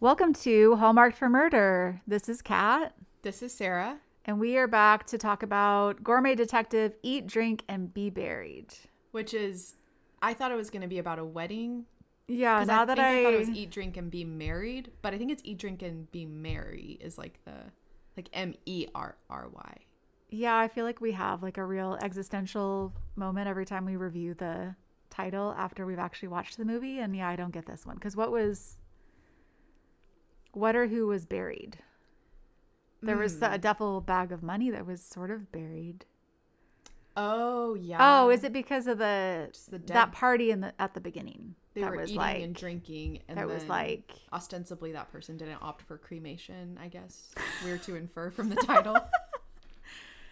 Welcome to Hallmarked for Murder. This is Kat, This is Sara. and we are back to talk about Gourmet Detective Eat, Drink, and Be Buried. which is I thought it was going to be about a wedding. Yeah, now I that I, I thought it was eat, drink, and be married, but I think it's eat, drink, and be merry is like the like M E R R Y. yeah, I feel like we have like a real existential moment every time we review the title after we've actually watched the movie. And yeah, I don't get this one because what was, what or who was buried? There was the, a hmm. duffel bag of money that was sort of buried. Oh, oh yeah. Oh, is it because of the, the that party in the at the beginning? They that were was eating like and drinking, and that was like ostensibly that person didn't opt for cremation. I guess we're to infer from the title.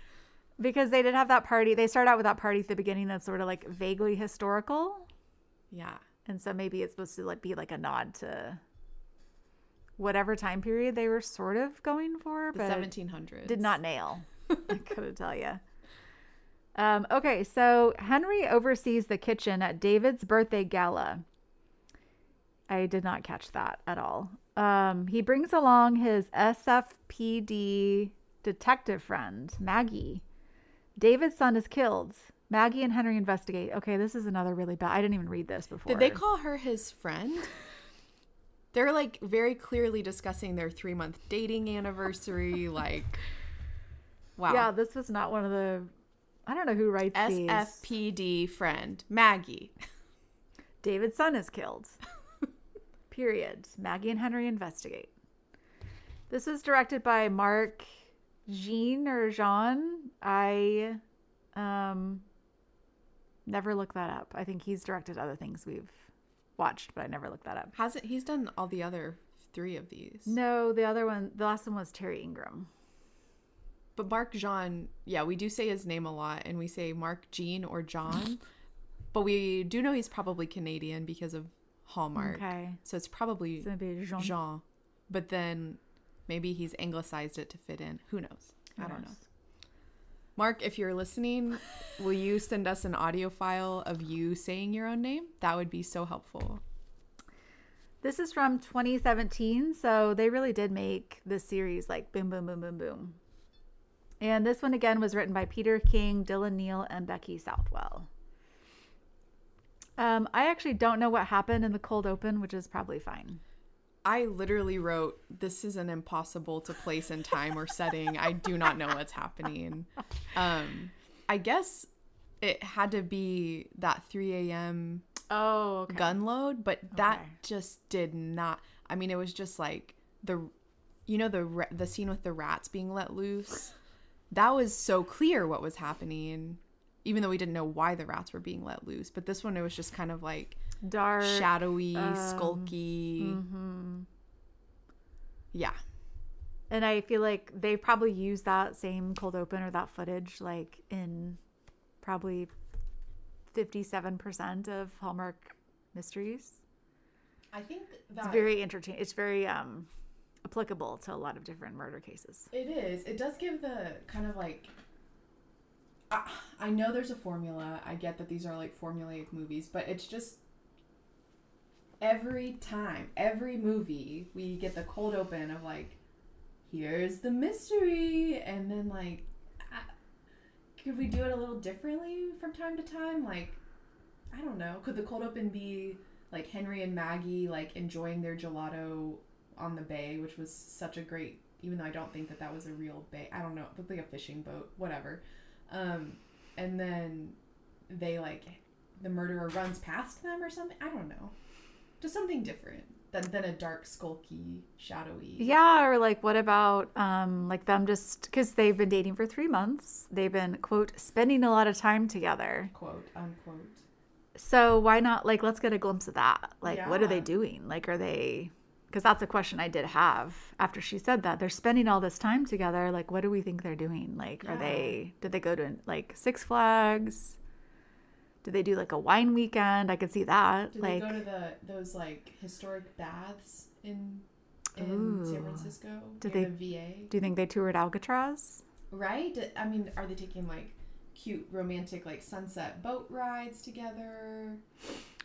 because they did have that party. They start out with that party at the beginning that's sort of like vaguely historical, yeah. and so maybe it's supposed to like be like a nod to whatever time period they were sort of going for, The but 1700s. did not nail. I couldn't tell you. Um, okay, so Henry oversees the kitchen at David's birthday gala. I did not catch that at all. Um, he brings along his SFPD detective friend, Maggie. David's son is killed. Maggie and Henry investigate. Okay, this is another really bad. I didn't even read this before. Did they call her his friend? They're like very clearly discussing their three month dating anniversary. Like, wow. Yeah, this was not one of the. I don't know who writes these. SFPD friend Maggie. David's son is killed. Period. Maggie and Henry investigate. This was directed by Mark Jean or Jean. I um never looked that up. I think he's directed other things we've watched, but I never looked that up. Hasn't he's done all the other three of these? No, the other one, the last one was Terry Ingram. But Mark Jean, yeah, we do say his name a lot, and we say Mark Jean or John. but we do know he's probably Canadian because of Hallmark. Okay. So it's probably It's Jean. Jean. But then maybe he's anglicized it to fit in. Who knows? I don't know. Mark, if you're listening, will you send us an audio file of you saying your own name? That would be so helpful. This is from 2017, so they really did make this series like boom, boom, boom, boom, boom. And this one again was written by Peter King, Dylan Neal, and Becky Southwell. Um, I actually don't know what happened in the cold open, which is probably fine. I literally wrote, This is an impossible to place in time or setting. I do not know what's happening. Um, I guess it had to be that 3 a.m. Oh, okay. gun load, but that Okay. just did not. I mean, it was just like the, you know, the the scene with the rats being let loose. That was so clear what was happening, even though we didn't know why the rats were being let loose. But this one, it was just kind of like Dark. shadowy, um, skulky. mhm. Yeah, And I feel like they probably used that same cold open or that footage like in probably 57% of Hallmark mysteries. I think It's very entertaining. It's very um applicable to a lot of different murder cases. It is. It does give the kind of like. I, I know there's a formula. I get that these are like formulaic movies, but it's just. Every time, every movie, we get the cold open of like, here's the mystery, and then like, could we do it a little differently from time to time? Like, I don't know. Could the cold open be like Henry and Maggie like enjoying their gelato on the bay, which was such a great. Even though I don't think that that was a real bay, I don't know. It looked like a fishing boat, whatever. Um, and then they like the murderer runs past them or something. I don't know. Just something different than than a dark, skulky, shadowy. Yeah, or like what about um like them just cuz they've been dating for 3 months. They've been quote spending a lot of time together. Quote unquote. So why not like let's get a glimpse of that. Like what are they doing? Like are they cuz that's a question I did have after she said that. They're spending all this time together. Like what do we think they're doing? Like are they did they go to like Six Flags? Did they do like a wine weekend? I could see that. Did like they go to the those like historic baths in in Ooh. San Francisco? Did near they- the VA? do you think they toured Alcatraz? Right? I mean, are they taking like cute romantic like sunset boat rides together?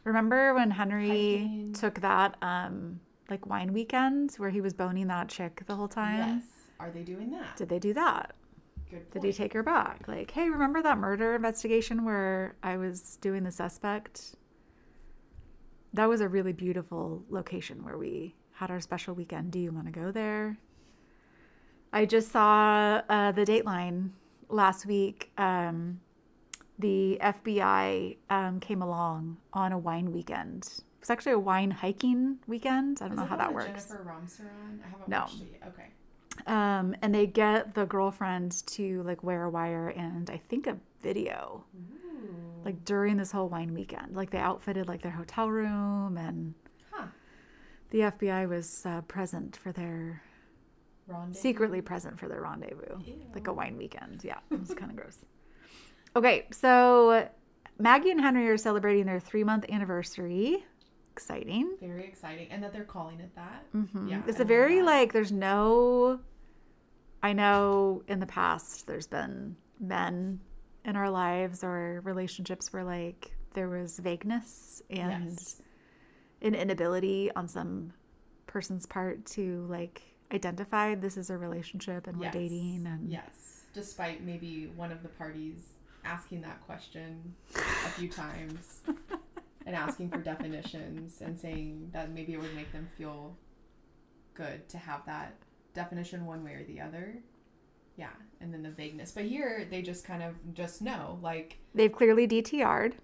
Remember when Henry Hiking. took that um like wine weekend where he was boning that chick the whole time? Yes. Are they doing that? Did they do that? Did he take her back? Like, hey, remember that murder investigation where I was doing the suspect? That was a really beautiful location where we had our special weekend. Do you want to go there? I just saw uh, the Dateline last week. Um, the FBI um, came along on a wine weekend. It was actually a wine hiking weekend. I don't Is know how that works. Jennifer Romseron? I haven't No. watched it yet. Okay. Um, and they get the girlfriend to like wear a wire and I think a video Ooh. like during this whole wine weekend. Like they outfitted like their hotel room and Huh. the FBI was uh, present for their Rendezvous? secretly present for their rendezvous, like a wine weekend. Yeah, it was kind of gross. Okay, so Maggie and Henry are celebrating their three month anniversary. Exciting. Very exciting. And that they're calling it that. Mhm. Yeah, it's I a very that. like there's no I know in the past there's been men in our lives or relationships where like there was vagueness and Yes. an inability on some person's part to like identify this is a relationship and Yes. we're dating and Yes. Despite maybe one of the parties asking that question a few times and asking for definitions and saying that maybe it would make them feel good to have that definition one way or the other. Yeah, and then the vagueness. But here they just kind of just know, like, they've clearly DTR'd.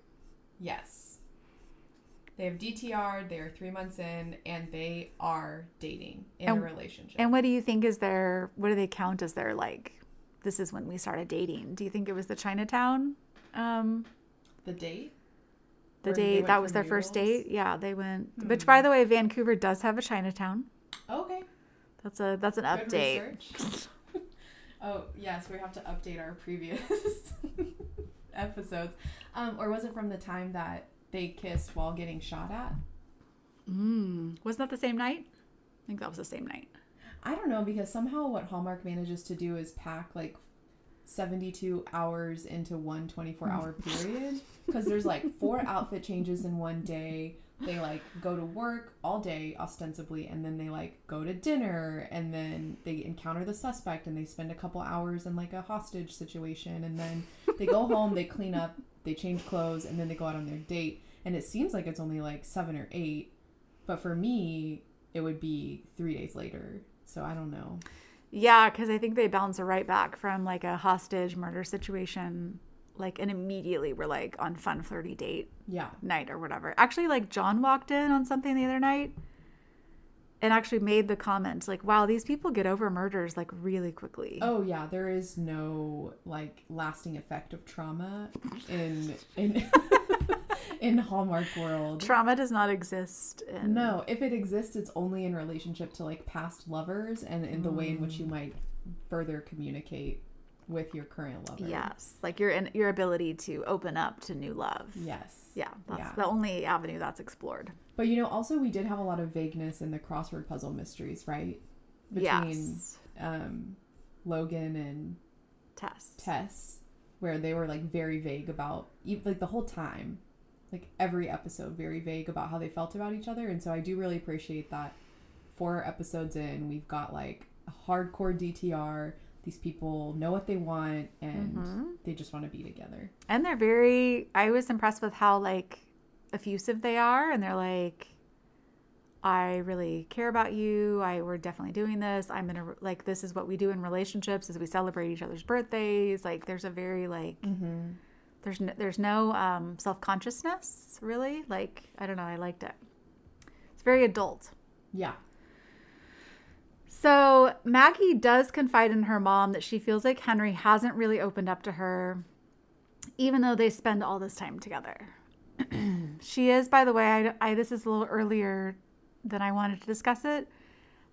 yes. They have DTR, they're three months in, and they are dating in And- a relationship. And what do you think is their what do they count as their like this is when we started dating? Do you think it was the Chinatown um the date? the date that was their first date yeah they went Hmm. which by the way vancouver does have a chinatown. That's a that's an Good update oh yes, we have to update our previous episodes. Um, or was it from the time that they kissed while getting shot at? mm. wasn't that the same night i think that was the same night I don't know because somehow what Hallmark manages to do is pack like 72 hours into one 24 hour period because there's like four outfit changes in one day. They like go to work all day ostensibly and then they like go to dinner and then they encounter the suspect and they spend a couple hours in like a hostage situation and then they go home, they clean up, they change clothes and then they go out on their date and it seems like it's only like 7 or 8 but for me it would be 3 days later. So I don't know. yeah because i think they bounce right back from like a hostage murder situation like and immediately we're like on fun flirty date Yeah. night or whatever. Actually like john walked in on something the other night and actually made the comment like wow these people get over murders like really quickly. Oh yeah, there is no like lasting effect of trauma in in in Hallmark world. trauma does not exist in No, if it exists, it's only in relationship to like past lovers and in the way in which you mm. might further communicate with your current lover. Yes, like your in, your ability to open up to new love. Yes. Yeah, that's Yeah. the only avenue that's explored. But you know, also we did have a lot of vagueness in the crossword puzzle mysteries, right? yes, um, Logan and Tess. Tess, where they were like very vague about like the whole time, like every episode, very vague about how they felt about each other. And so I do really appreciate that. Four episodes in, we've got like a hardcore DTR. These people know what they want and Mhm. they just want to be together. And they're very. I was impressed with how like effusive they are, and they're like, "I really care about you. I we're definitely doing this. I'm gonna like this is what we do in relationships is we celebrate each other's birthdays. Like there's a very like Mm-hmm. there's no, there's no um, self consciousness really. Like I don't know. I liked it. It's very adult. Yeah. So Maggie does confide in her mom that she feels like Henry hasn't really opened up to her, even though they spend all this time together. she is, by the way, I, I this is a little earlier than I wanted to discuss it.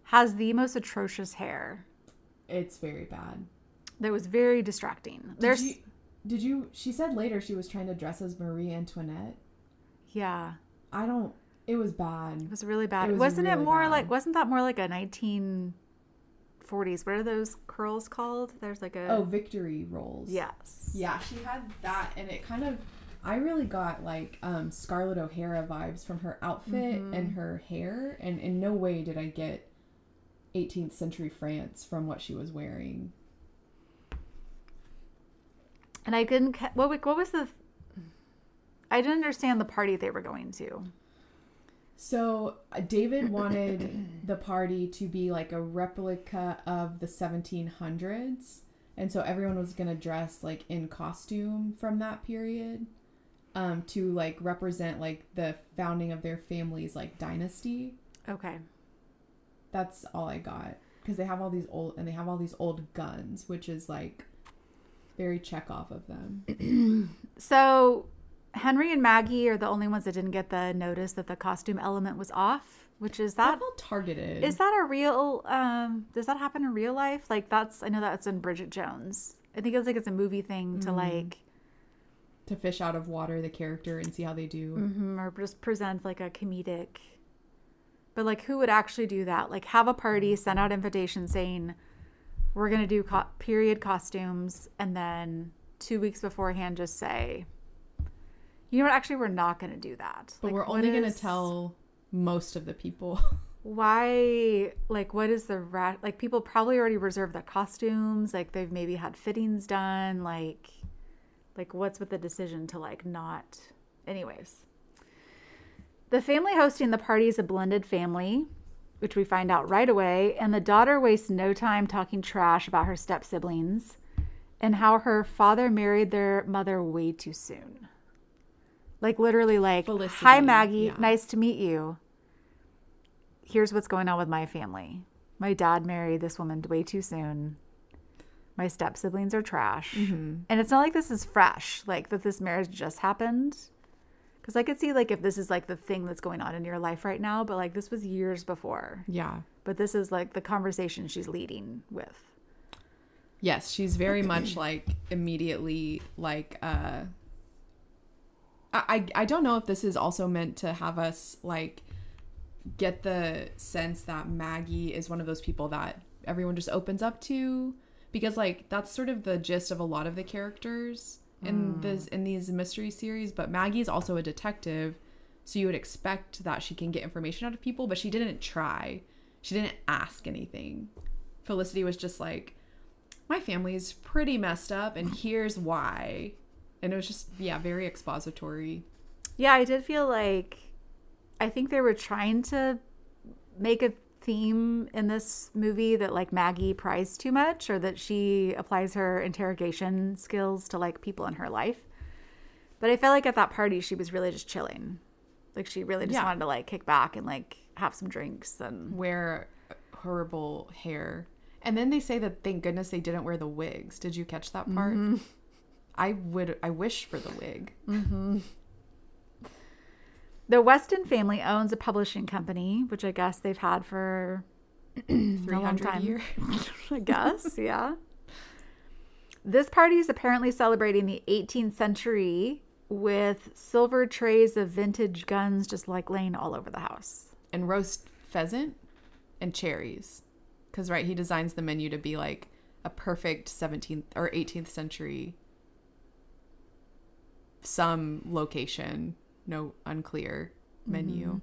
Has the most atrocious hair. It's very bad. That was very distracting. Did There's you, did you? She said later she was trying to dress as Marie Antoinette. yeah, I don't. It was bad. it was really bad. It was wasn't it more bad. like wasn't that more like a 1940s? What are those curls called? There's like a Oh, victory rolls. yes. Yeah, she had that, and it kind of. I really got like um, Scarlett O'Hara vibes from her outfit Mm-hmm. and her hair, and in no way did I get 18th century France from what she was wearing. And I didn't. What what was the? I didn't understand the party they were going to. So uh, David wanted the party to be like a replica of the 1700s, and so everyone was gonna dress like in costume from that period, um, to like represent like the founding of their family's like dynasty. Okay. That's all I got because they have all these old and they have all these old guns, which is like very check off of them. So Henry and Maggie are the only ones that didn't get the notice that the costume element was off, which is That that felt targeted. is that a real um does that happen in real life? Like that's I know that's in Bridget Jones. I think it's like it's a movie thing to like to fish out of water the character and see how they do. mhm, or just present like a comedic but like who would actually do that? Like have a party, send out invitations saying we're going to do co- period costumes and then 2 weeks beforehand just say you know what actually we're not going to do that. But Like, we're only going to is- tell most of the people. why like what is the rat like people probably already reserved their costumes like they've maybe had fittings done like like what's with the decision to like not anyways the family hosting the party is a blended family which we find out right away and the daughter wastes no time talking trash about her step siblings and how her father married their mother way too soon like literally like hi maggie yeah. nice to meet you here's what's going on with my family. My dad married this woman way too soon. My step siblings are trash. Mm-hmm. And it's not like this is fresh, like that this marriage just happened. Because I could see, like, if this is like the thing that's going on in your life right now, but like this was years before. yeah. But this is like the conversation she's leading with. Yes, she's very much like immediately like uh I I don't know if this is also meant to have us like get the sense that Maggie is one of those people that everyone just opens up to. Because like that's sort of the gist of a lot of the characters in mm. this in these mystery series. But Maggie is also a detective so you would expect that she can get information out of people but she didn't try. She didn't ask anything. Felicity was just like my family's pretty messed up and here's why and it was just yeah very expository Yeah, I did feel like I think they were trying to make a theme in this movie that like Maggie pries too much or that she applies her interrogation skills to like people in her life. But I felt like at that party she was really just chilling. Like she really just Yeah. wanted to like kick back and like have some drinks and wear horrible hair and then they say that thank goodness they didn't wear the wigs did you catch that part mm-hmm. I would i wish for the wig. Mm-hmm. The Weston family owns a publishing company, which I guess they've had for 300 years I guess, yeah. This party is apparently celebrating the 18th century with silver trays of vintage guns just like laying all over the house. and roast pheasant and cherries. Because right he designs the menu to be like a perfect 17th or 18th century some location no unclear menu. Mm-hmm.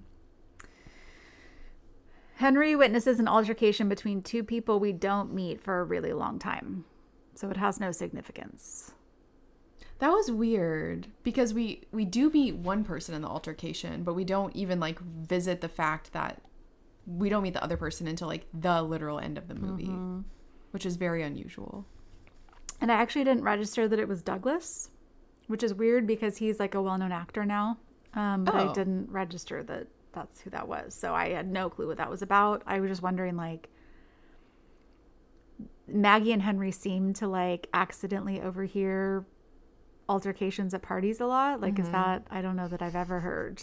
Henry witnesses an altercation between two people we don't meet for a really long time. So it has no significance. that was weird because we we do meet one person in the altercation but we don't even like visit the fact that we don't meet the other person until like the literal end of the movie mm-hmm. which is very unusual. And I actually didn't register that it was Douglas, which is weird because he's like a well known actor now. Um, but I Oh. didn't register that that's who that was. So I had no clue what that was about. I was just wondering, like, Maggie and Henry seem to like accidentally overhear altercations at parties a lot. Like, is mm-hmm. that, I don't know that I've ever heard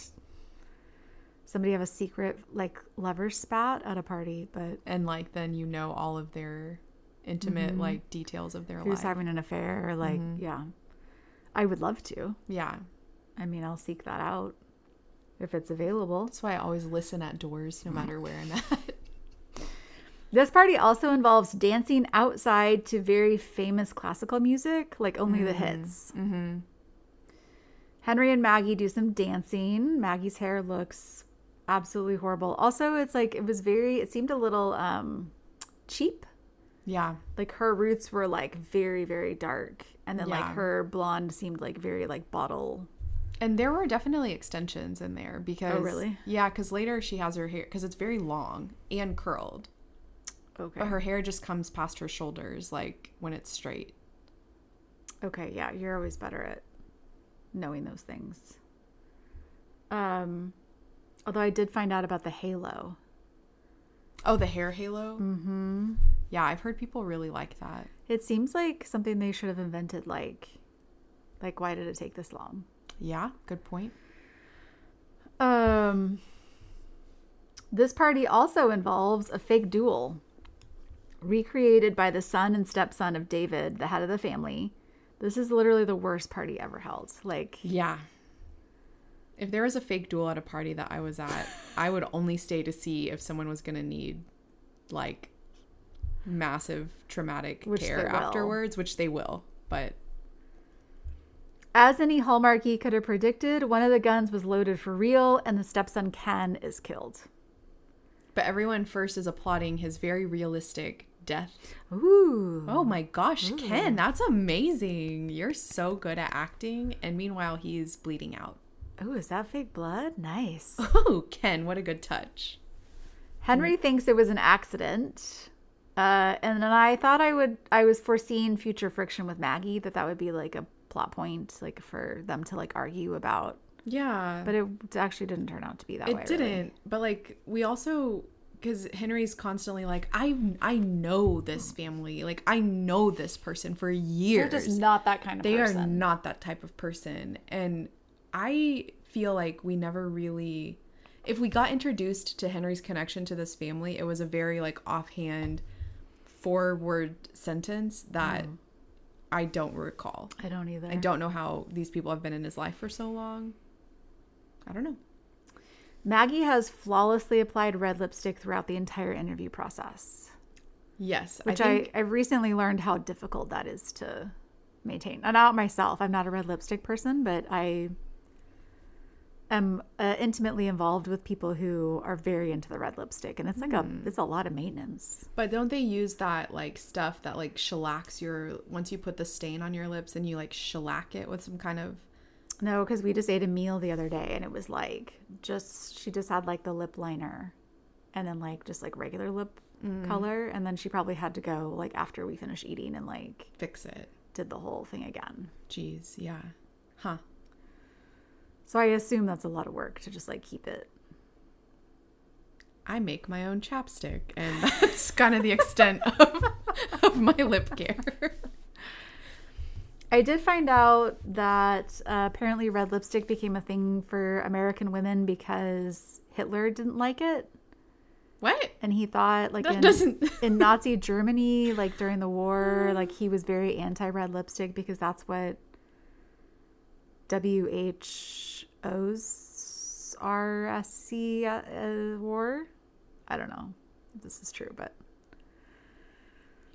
somebody have a secret, like, lover spat at a party, but and like then you know all of their intimate mm-hmm. like details of their who's life having an affair? Like, mm-hmm. yeah. I would love to. yeah I mean, I'll seek that out if it's available. That's why I always listen at doors, no matter where I'm at. This party also involves dancing outside to very famous classical music, like only the hits. mm-hmm. Henry and Maggie do some dancing. Maggie's hair looks absolutely horrible. Also, it's like it was very it seemed a little um cheap. Yeah. Like her roots were like very very dark and then like her blonde seemed like very like bottle. And there were definitely extensions in there because Oh, really? Yeah, because later she has her hair because it's very long and curled, Okay. but her hair just comes past her shoulders like when it's straight. Okay, yeah, you're always better at knowing those things. Um although I did find out about the halo. Oh, the hair halo. Mhm. Yeah, I've heard people really like that. It seems like something they should have invented like like why did it take this long? Yeah, good point. Um this party also involves a fake duel recreated by the son and stepson of David, the head of the family. This is literally the worst party ever held. Like Yeah. If there was a fake duel at a party that I was at, I would only stay to see if someone was going to need like massive traumatic Which care afterwards, which they will. But As any Hallmarkie could have predicted, one of the guns was loaded for real, and the stepson Ken is killed. but everyone first is applauding his very realistic death. Ooh. Oh my gosh, Ken, that's amazing. You're so good at acting and meanwhile he's bleeding out. Oh, is that fake blood? Nice. Oh, Ken, what a good touch. Henry thinks it was an accident. Uh, and then I thought I would, I was foreseeing future friction with Maggie, that that would be like a plot point, like for them to like argue about. Yeah. But it actually didn't turn out to be that it way. It didn't really. but like we also because henry's constantly like i i know this family like i know this person for years They're just not that kind of they are not that type of person and i feel like we never really if we got introduced to henry's connection to this family it was a very like offhand four word sentence that Mm. i don't recall I don't either. i don't know how these people have been in his life for so long i don't know Maggie has flawlessly applied red lipstick throughout the entire interview process. yes which i I, think I, recently learned how difficult that is to maintain. And not myself. I'm not a red lipstick person, but I am uh, intimately involved with people who are very into the red lipstick, and it's like a it's a lot of maintenance. But don't they use that like stuff that like shellacks your once you put the stain on your lips and you like shellac it with some kind of No, because we just ate a meal the other day, and it was like just she just had like the lip liner, and then like just like regular lip color, and then she probably had to go like after we finished eating and like fix it. did the whole thing again. Jeez, yeah. Huh. So I assume that's a lot of work to just like keep it. I make my own chapstick and that's kind of the extent of, of my lip care. I did find out that uh, apparently red lipstick became a thing for American women because Hitler didn't like it, What? and he thought like That in, doesn't in Nazi Germany, like during the war, like he was very anti-red lipstick because that's what WHO's RSC uh, uh, wore. I don't know if this is true, but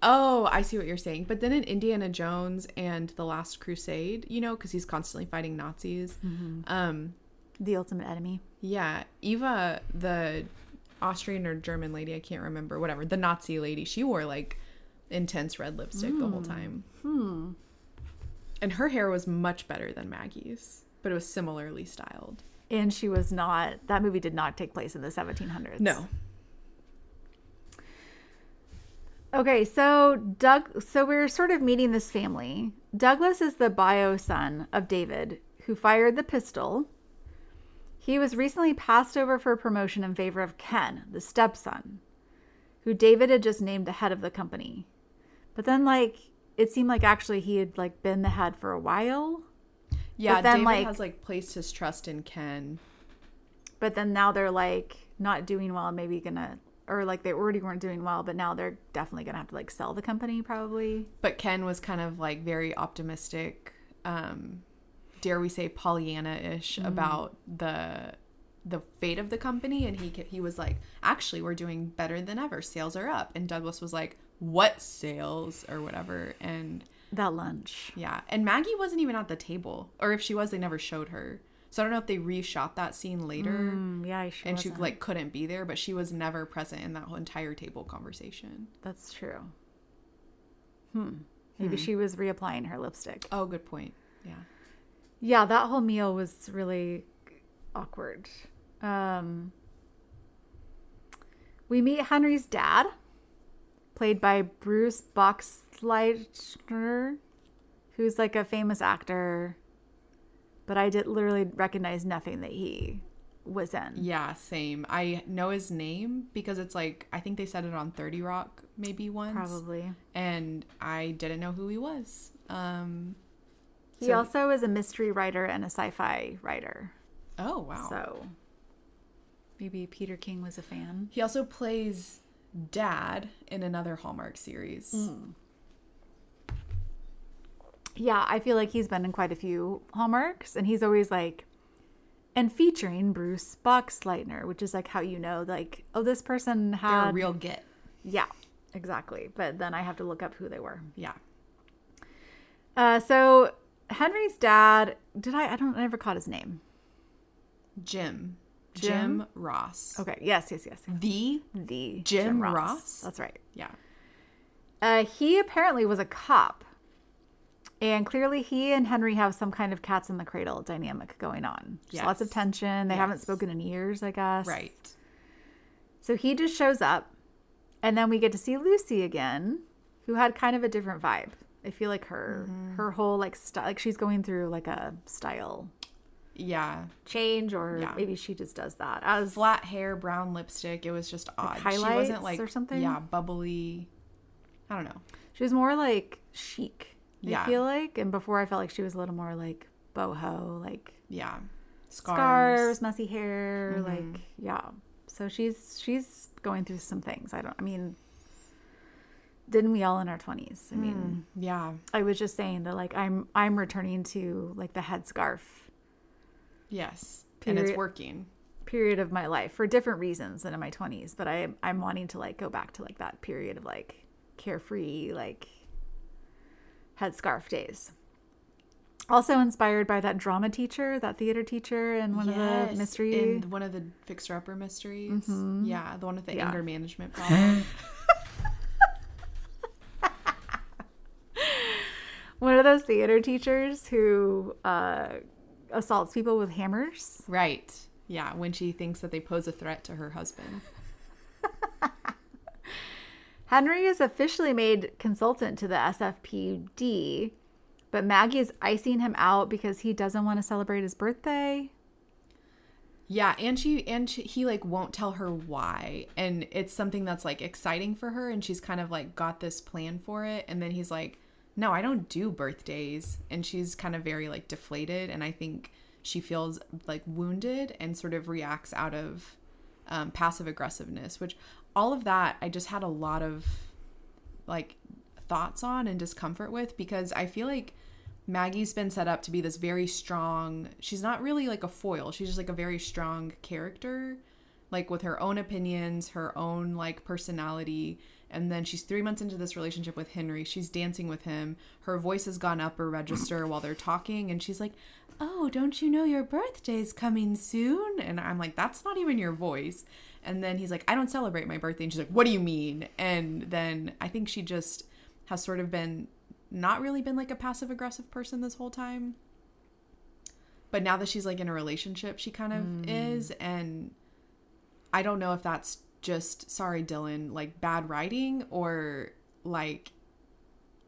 Oh, I see what you're saying. But then in Indiana Jones and The Last Crusade, you know, because he's constantly fighting Nazis. Um, the ultimate enemy. Yeah, Eva, the Austrian or German lady, I can't remember, whatever, the Nazi lady, she wore like intense red lipstick the whole time. Hmm. And her hair was much better than Maggie's, but it was similarly styled. And she was not. That movie did not take place in the 1700s. No. Okay, so Doug, so we're sort of meeting this family. Douglas is the bio son of David, who fired the pistol. He was recently passed over for promotion in favor of Ken, the stepson, who David had just named the head of the company. But then, like, it seemed like actually he had like been the head for a while. Yeah, then, David like- has like placed his trust in Ken. But then now they're like not doing well, maybe gonna, or like they already weren't doing well, but now they're definitely gonna have to like sell the company probably. But Ken was kind of like very optimistic, um, dare we say Pollyanna-ish about the the fate of the company and he he was like, "Actually, we're doing better than ever. Sales are up." And Douglas was like, "What sales or whatever?" And That lunch. Yeah. And Maggie wasn't even at the table. Or if she was, they never showed her. So I don't know if they reshot that scene later Mm, yeah, she and she wasn't. like couldn't be there, but she was never present in that whole entire table conversation. That's true. Hmm. Maybe she was reapplying her lipstick. Oh, good point. Yeah. Yeah, that whole meal was really awkward. Um, we meet Henry's dad, played by Bruce Boxleitner, who's like a famous actor, but I did literally recognize nothing that he was in. Yeah, same. I know his name because it's like I think they said it on 30 Rock maybe once. Probably. And I didn't know who he was. Um He So- also is a mystery writer and a sci-fi writer. Oh, wow. So maybe Peter King was a fan. He also plays dad in another Hallmark series. Yeah, I feel like he's been in quite a few hallmarks, and he's always like, and featuring Bruce Boxleitner, which is like how you know, like, oh, this person They're had, a real get. yeah, exactly. But then I have to look up who they were. Yeah. Uh, so Henry's dad, did I? I don't, I never caught his name. Jim. Jim? Jim, Ross. Okay, yes, yes, yes. The The Jim Ross? That's right. yeah. Uh, he apparently was a cop. And clearly, he and Henry have some kind of cats in the cradle dynamic going on. Just lots of tension. They haven't spoken in years, I guess. Right. So he just shows up, and then we get to see Lucy again, who had kind of a different vibe. I feel like her Mm-hmm. her whole like style, like she's going through like a style Yeah. change, or Yeah. maybe she just does that as Flat hair, brown lipstick. It was just odd. she wasn't like or something? Yeah, bubbly. I don't know. She was more like chic. I feel like, and before I felt like she was a little more like boho, like Yeah. scarves, Scarves. messy hair, Mm-hmm. like yeah. So she's she's going through some things. I don't. I mean, didn't we all in our twenties? I mean, Yeah. I was just saying that like I'm I'm returning to like the headscarf Yes. And it's working. period of my life for different reasons than in my twenties. But I I'm wanting to like go back to like that period of like carefree like headscarf days. Also inspired by that drama teacher, that theater teacher, and one of the mystery. in one of the fixer upper mysteries. Yeah, the one with the Yeah. anger management problem. one of those theater teachers who uh, assaults people with hammers. right. Yeah, when she thinks that they pose a threat to her husband. Henry is officially made consultant to the SFPD, but Maggie is icing him out because he doesn't want to celebrate his birthday. Yeah, and she and she, he like won't tell her why, and it's something that's like exciting for her, and she's kind of like got this plan for it, and then he's like, "No, I don't do birthdays," and she's kind of very like deflated, and I think she feels like wounded and sort of reacts out of um, passive aggressiveness, which all of that I just had a lot of like thoughts on and discomfort with because I feel like Maggie's been set up to be this very strong. She's not really like a foil. She's just like a very strong character, like with her own opinions, her own like personality. And then she's three months into this relationship with Henry. She's dancing with him. Her voice has gone up a register while they're talking. And she's like, Oh, don't you know your birthday's coming soon? And I'm like, That's not even your voice. And then he's like, I don't celebrate my birthday. And she's like, What do you mean? And then I think she just has sort of been not really been like a passive aggressive person this whole time. But now that she's like in a relationship, she kind of hmm. is. And I don't know if that's just, sorry, Dylan, like bad writing or like,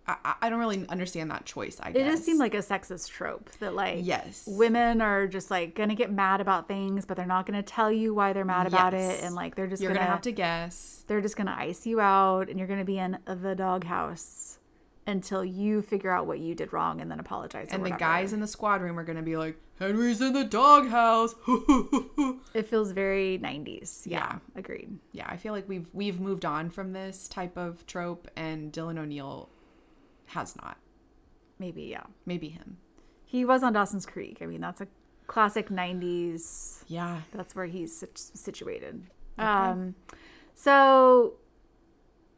I, I- don't really understand that choice, I guess. It does seem like a sexist trope that like Yes. women are just like gonna get mad about things, but they're not gonna tell you why they're mad about it, and like they're just You're gonna, to have to guess. they're just gonna ice you out, and you're gonna be in the doghouse until you figure out what you did wrong and then apologize. And the whatever. guys in the squad room are going to be like, Henry's in the doghouse. it feels very 90s. Yeah, Yeah. agreed. yeah, I feel like we've we've moved on from this type of trope, and Dylan O'Neill has not. Maybe yeah. Maybe him. He was on Dawson's Creek. I mean, that's a classic 90s. Yeah. That's where he's sit- situated. Um, so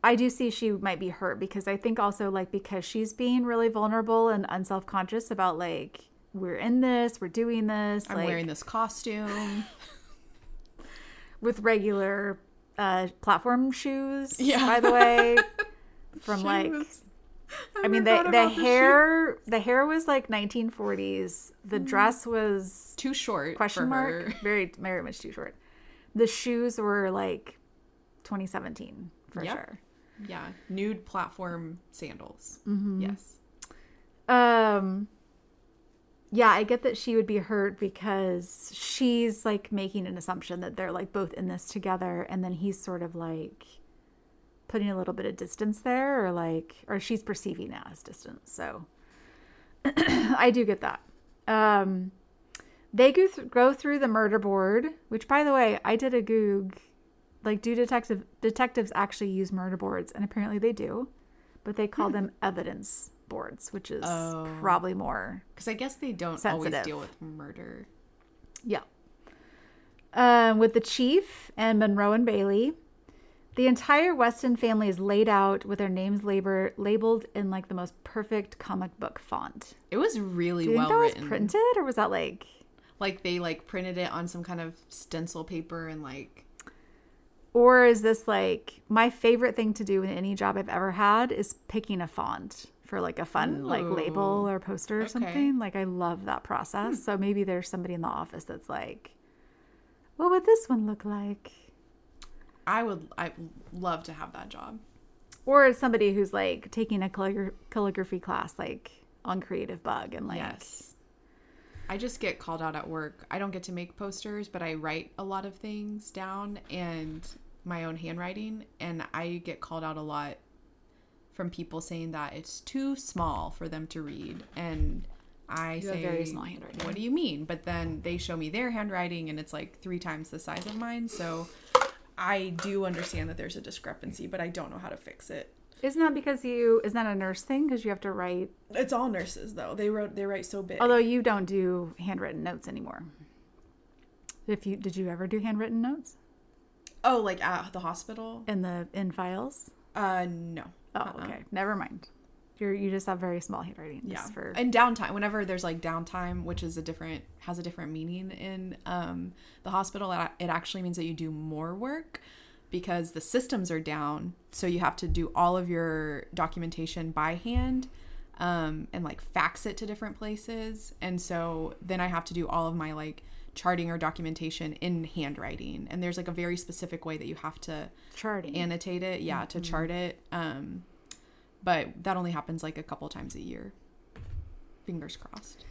I do see she might be hurt because I think also like because she's being really vulnerable and unself conscious about like we're in this, we're doing this, I'm like wearing this costume. with regular uh platform shoes. Yeah. By the way, from like Shoes. I mean the the hair the hair was like 1940s. The dress was too short. question mark her. very very much too short. The shoes were like 2017 for Yep. sure. Yeah, nude platform sandals. Mm-hmm. Yes. Um yeah, I get that she would be hurt because she's like making an assumption that they're like both in this together and then he's sort of like putting a little bit of distance there or like or she's perceiving it as distance. So I do get that. Um they go, th- go through the murder board, which by the way, I did a goog like do detective detectives actually use murder boards and apparently they do, but they call them evidence boards, which is Oh. probably more Because I guess they don't Sensitive. always deal with murder. Yeah. Um, with the chief and Monroe and Bailey, the entire Weston family is laid out with their names labor, labeled in like the most perfect comic book font. It was really Do you well think that written. was printed or was that like Like they like printed it on some kind of stencil paper and like or is this like my favorite thing to do in any job I've ever had is picking a font for like a fun like label or poster or Okay. something. Like I love that process. Hmm. So maybe there's somebody in the office that's like, what would this one look like? I would I love to have that job. or somebody who's like taking a calligraphy class like on Creativebug and like yes. I just get called out at work. I don't get to make posters, but I write a lot of things down and my own handwriting and I get called out a lot from people saying that it's too small for them to read and I You say very small handwriting. What do you mean? But then they show me their handwriting and it's like 3 times the size of mine, so I do understand that there's a discrepancy, but I don't know how to fix it. Isn't that because you isn't that a nurse thing because you have to write It's all nurses though. They wrote they write so big. although you don't do handwritten notes anymore if you did you ever do handwritten notes oh, like at the hospital? in the in files Uh no. oh Uh-uh. okay never mind you're you just have very small handwriting Yeah. for And downtime. Whenever there's like downtime, which is a different has a different meaning in um the hospital, it it actually means that you do more work because the systems are down. So you have to do all of your documentation by hand. Um, and like fax it to different places. And so then I have to do all of my like charting or documentation in handwriting. And there's like a very specific way that you have to charting annotate it yeah to chart it um but that only happens like a couple times a year fingers crossed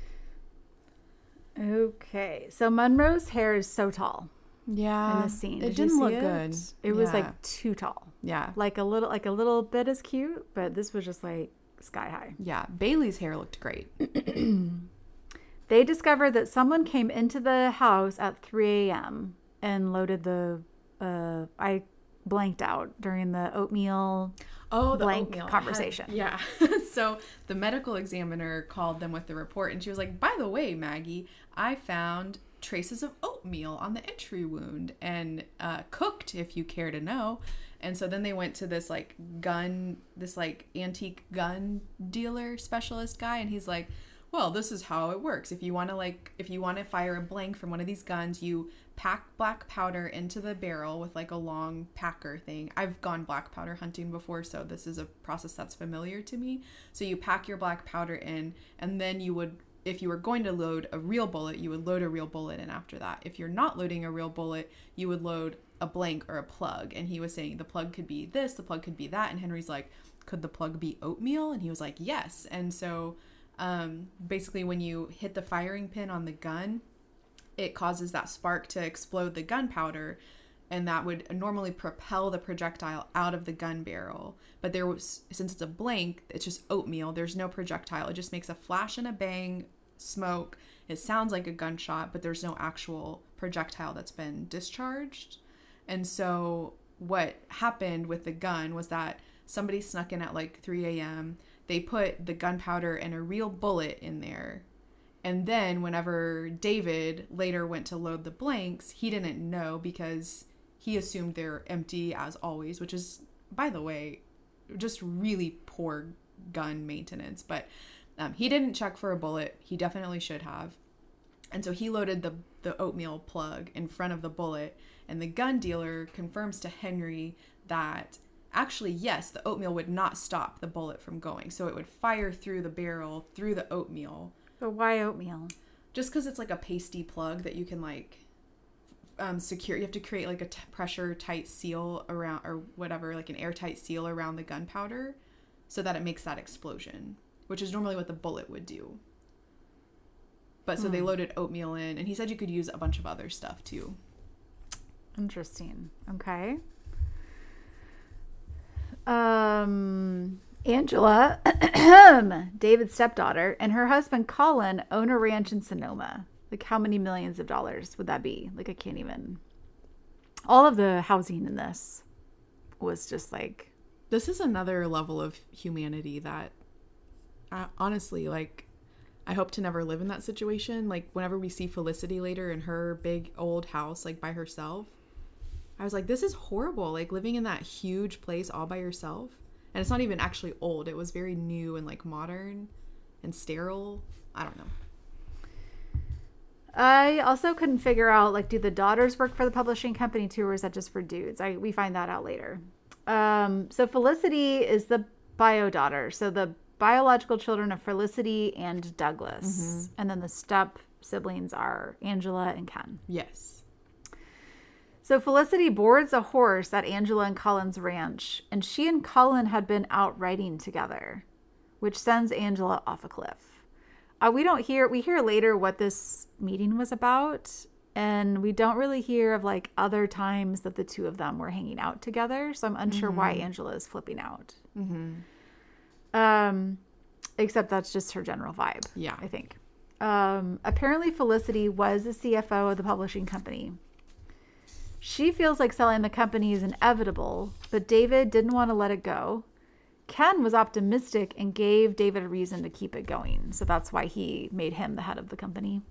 okay so monroe's hair is so tall yeah. in this scene. It Did didn't look it? good. It was Yeah. like too tall. Yeah. Like a little like a little bit is cute but this was just like sky high. Yeah. Bailey's hair looked great. They discovered that someone came into the house at 3 a.m and loaded the uh i blanked out during the oatmeal oh the Blank oatmeal. Had- conversation. yeah. So the medical examiner called them with the report and she was like by the way maggie i found traces of oatmeal on the entry wound and uh, cooked if you care to know. And so then they went to this like gun this like antique gun dealer specialist guy and he's like well this is how it works. If you want to like if you want to fire a blank from one of these guns you pack black powder into the barrel with like a long packer thing. I've gone black powder hunting before so this is a process that's familiar to me. So you pack your black powder in and then you would if you were going to load a real bullet you would load a real bullet And after that. If you're not loading a real bullet you would load a blank or a plug. And he was saying the plug could be this the plug could be that. And henry's like could the plug be oatmeal? And he was like yes. And so um, basically when you hit the firing pin on the gun it causes that spark to explode the gunpowder. And that would normally propel the projectile out of the gun barrel. But there was since it's a blank it's just oatmeal. There's no projectile. It just makes a flash and a bang smoke. It sounds like a gunshot but there's no actual projectile that's been discharged. And so what happened with the gun was that somebody snuck in at like 3 a.m they put the gunpowder and a real bullet in there. And then whenever David later went to load the blanks, he didn't know because he assumed they're empty as always, which is by the way, just really poor gun maintenance. But um, he didn't check for a bullet. He definitely should have. And so he loaded the, the oatmeal plug in front of the bullet. And the gun dealer confirms to Henry that actually, yes, the oatmeal would not stop the bullet from going. So it would fire through the barrel, through the oatmeal. But why oatmeal? Just because it's like a pasty plug that you can like um, secure. You have to create like a t- pressure tight seal around, or whatever, like an airtight seal around the gunpowder so that it makes that explosion, which is normally what the bullet would do. But so they loaded oatmeal in, and he said you could use a bunch of other stuff too. Interesting. Okay. Um, Angela, David's stepdaughter, and her husband Colin own a ranch in Sonoma. Like, how many millions of dollars would that be? Like, I can't even. All of the housing in this was just like, This is another level of humanity that, uh, honestly, like, I hope to never live in that situation. Like, whenever we see Felicity later in her big old house, like by herself, I was like, this is horrible. Like, living in that huge place all by yourself. And it's not even actually old, it was very new and like modern and sterile. I don't know. I also couldn't figure out like, do the daughters work for the publishing company too, or is that just for dudes? I we find that out later. Um, so Felicity is the bio daughter, so the biological children of Felicity and Douglas, mm-hmm. and then the step siblings are Angela and Ken. Yes. So Felicity boards a horse at Angela and Colin's ranch, and she and Colin had been out riding together, which sends Angela off a cliff. Uh, we don't hear we hear later what this meeting was about, and we don't really hear of like other times that the two of them were hanging out together. So I'm unsure why mm-hmm. Angela is flipping out. Mm-hmm. Um, except that's just her general vibe. Yeah. I think. Um, apparently, Felicity was the CFO of the publishing company. She feels like selling the company is inevitable, but David didn't want to let it go. Ken was optimistic and gave David a reason to keep it going. So that's why he made him the head of the company.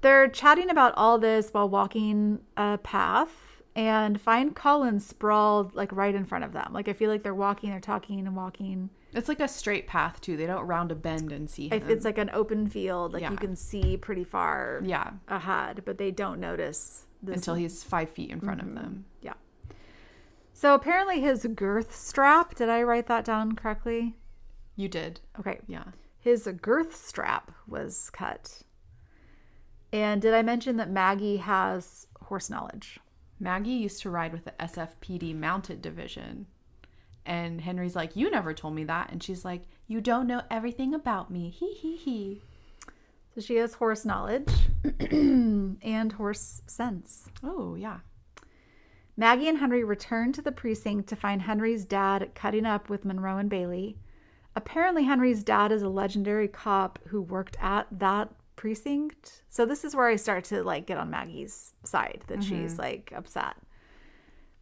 They're chatting about all this while walking a path and find Colin sprawled like right in front of them. Like I feel like they're walking, they're talking and walking. It's like a straight path too. They don't round a bend and see him. If it's like an open field, like Yeah. you can see pretty far yeah, ahead, but they don't notice this until he's five feet in front of mm-hmm. them. Yeah. So apparently his girth strap, did I write that down correctly? You did. Okay. Yeah. His girth strap was cut. And did I mention that Maggie has horse knowledge? Maggie used to ride with the SFPD mounted division. And Henry's like, You never told me that. And she's like, You don't know everything about me. Hee hee hee. So she has horse knowledge and horse sense. Oh, yeah. Maggie and Henry return to the precinct to find Henry's dad cutting up with Monroe and Bailey. Apparently, Henry's dad is a legendary cop who worked at that precinct. So this is where I start to like get on Maggie's side that she's like upset.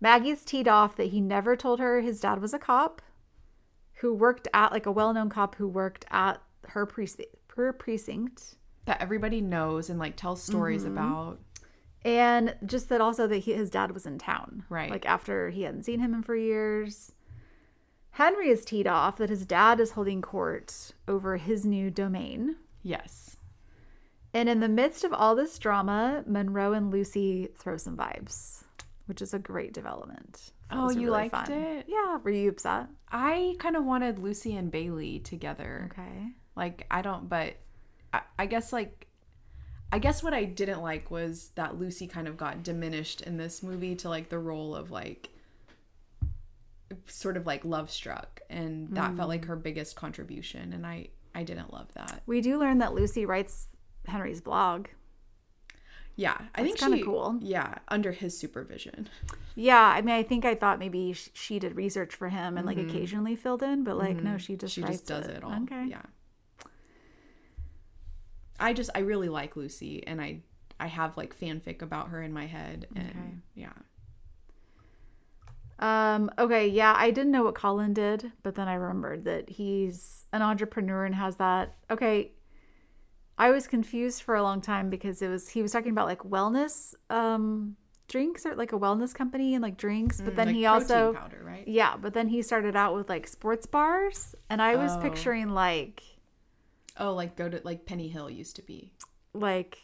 Maggie's teed off that he never told her his dad was a cop who worked at like a well-known cop who worked at her precinct her precinct That everybody knows and like tells stories Mm-hmm. about. and just that also that he, his dad was in town Right. like after he hadn't seen him in for years henry is teed off that his dad is holding court over his new domain Yes. And in the midst of all this drama monroe and lucy throw some vibes which is a great development. That Oh, you liked it? yeah were you upset? I kind of wanted Lucy and Bailey together. okay. Like, I don't, but I, I guess, like, I guess what I didn't like was that Lucy kind of got diminished in this movie to like the role of like sort of like love struck. And that felt like mm. her biggest contribution. And I I didn't love that. we do learn that lucy writes henry's blog Yeah, I think kinda she cool. Yeah, under his supervision. Yeah, I mean, I think I thought maybe sh- she did research for him and like occasionally filled in, but like no, she just Mm-hmm. she just does it, all. Okay. Yeah. I just I really like Lucy and I I have like fanfic about her in my head and Okay. yeah. Um. Okay. Yeah, I didn't know what Colin did, but then I remembered that he's an entrepreneur and has that. Okay. I was confused for a long time because it was he was talking about like wellness um drinks or like a wellness company and like drinks, but then Mm, Like he also powder, right? yeah, but then he started out with like sports bars, and I was Oh. picturing like Oh, like go to like Penny Hill used to be. like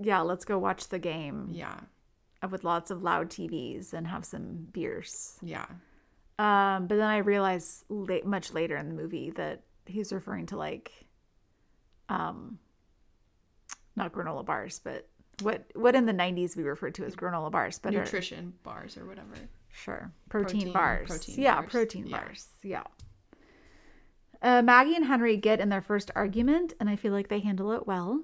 yeah, let's go watch the game Yeah, with lots of loud TVs and have some beers. yeah. Um, but then I realized late, much later in the movie that he's referring to like, um, not granola bars, but what what in the '90s we referred to as granola bars, but are- Nutrition bars or whatever. sure, protein, Protein- bars, protein yeah, bars. protein Yeah. bars, yeah. Uh, Maggie and Henry get in their first argument, and I feel like they handle it well.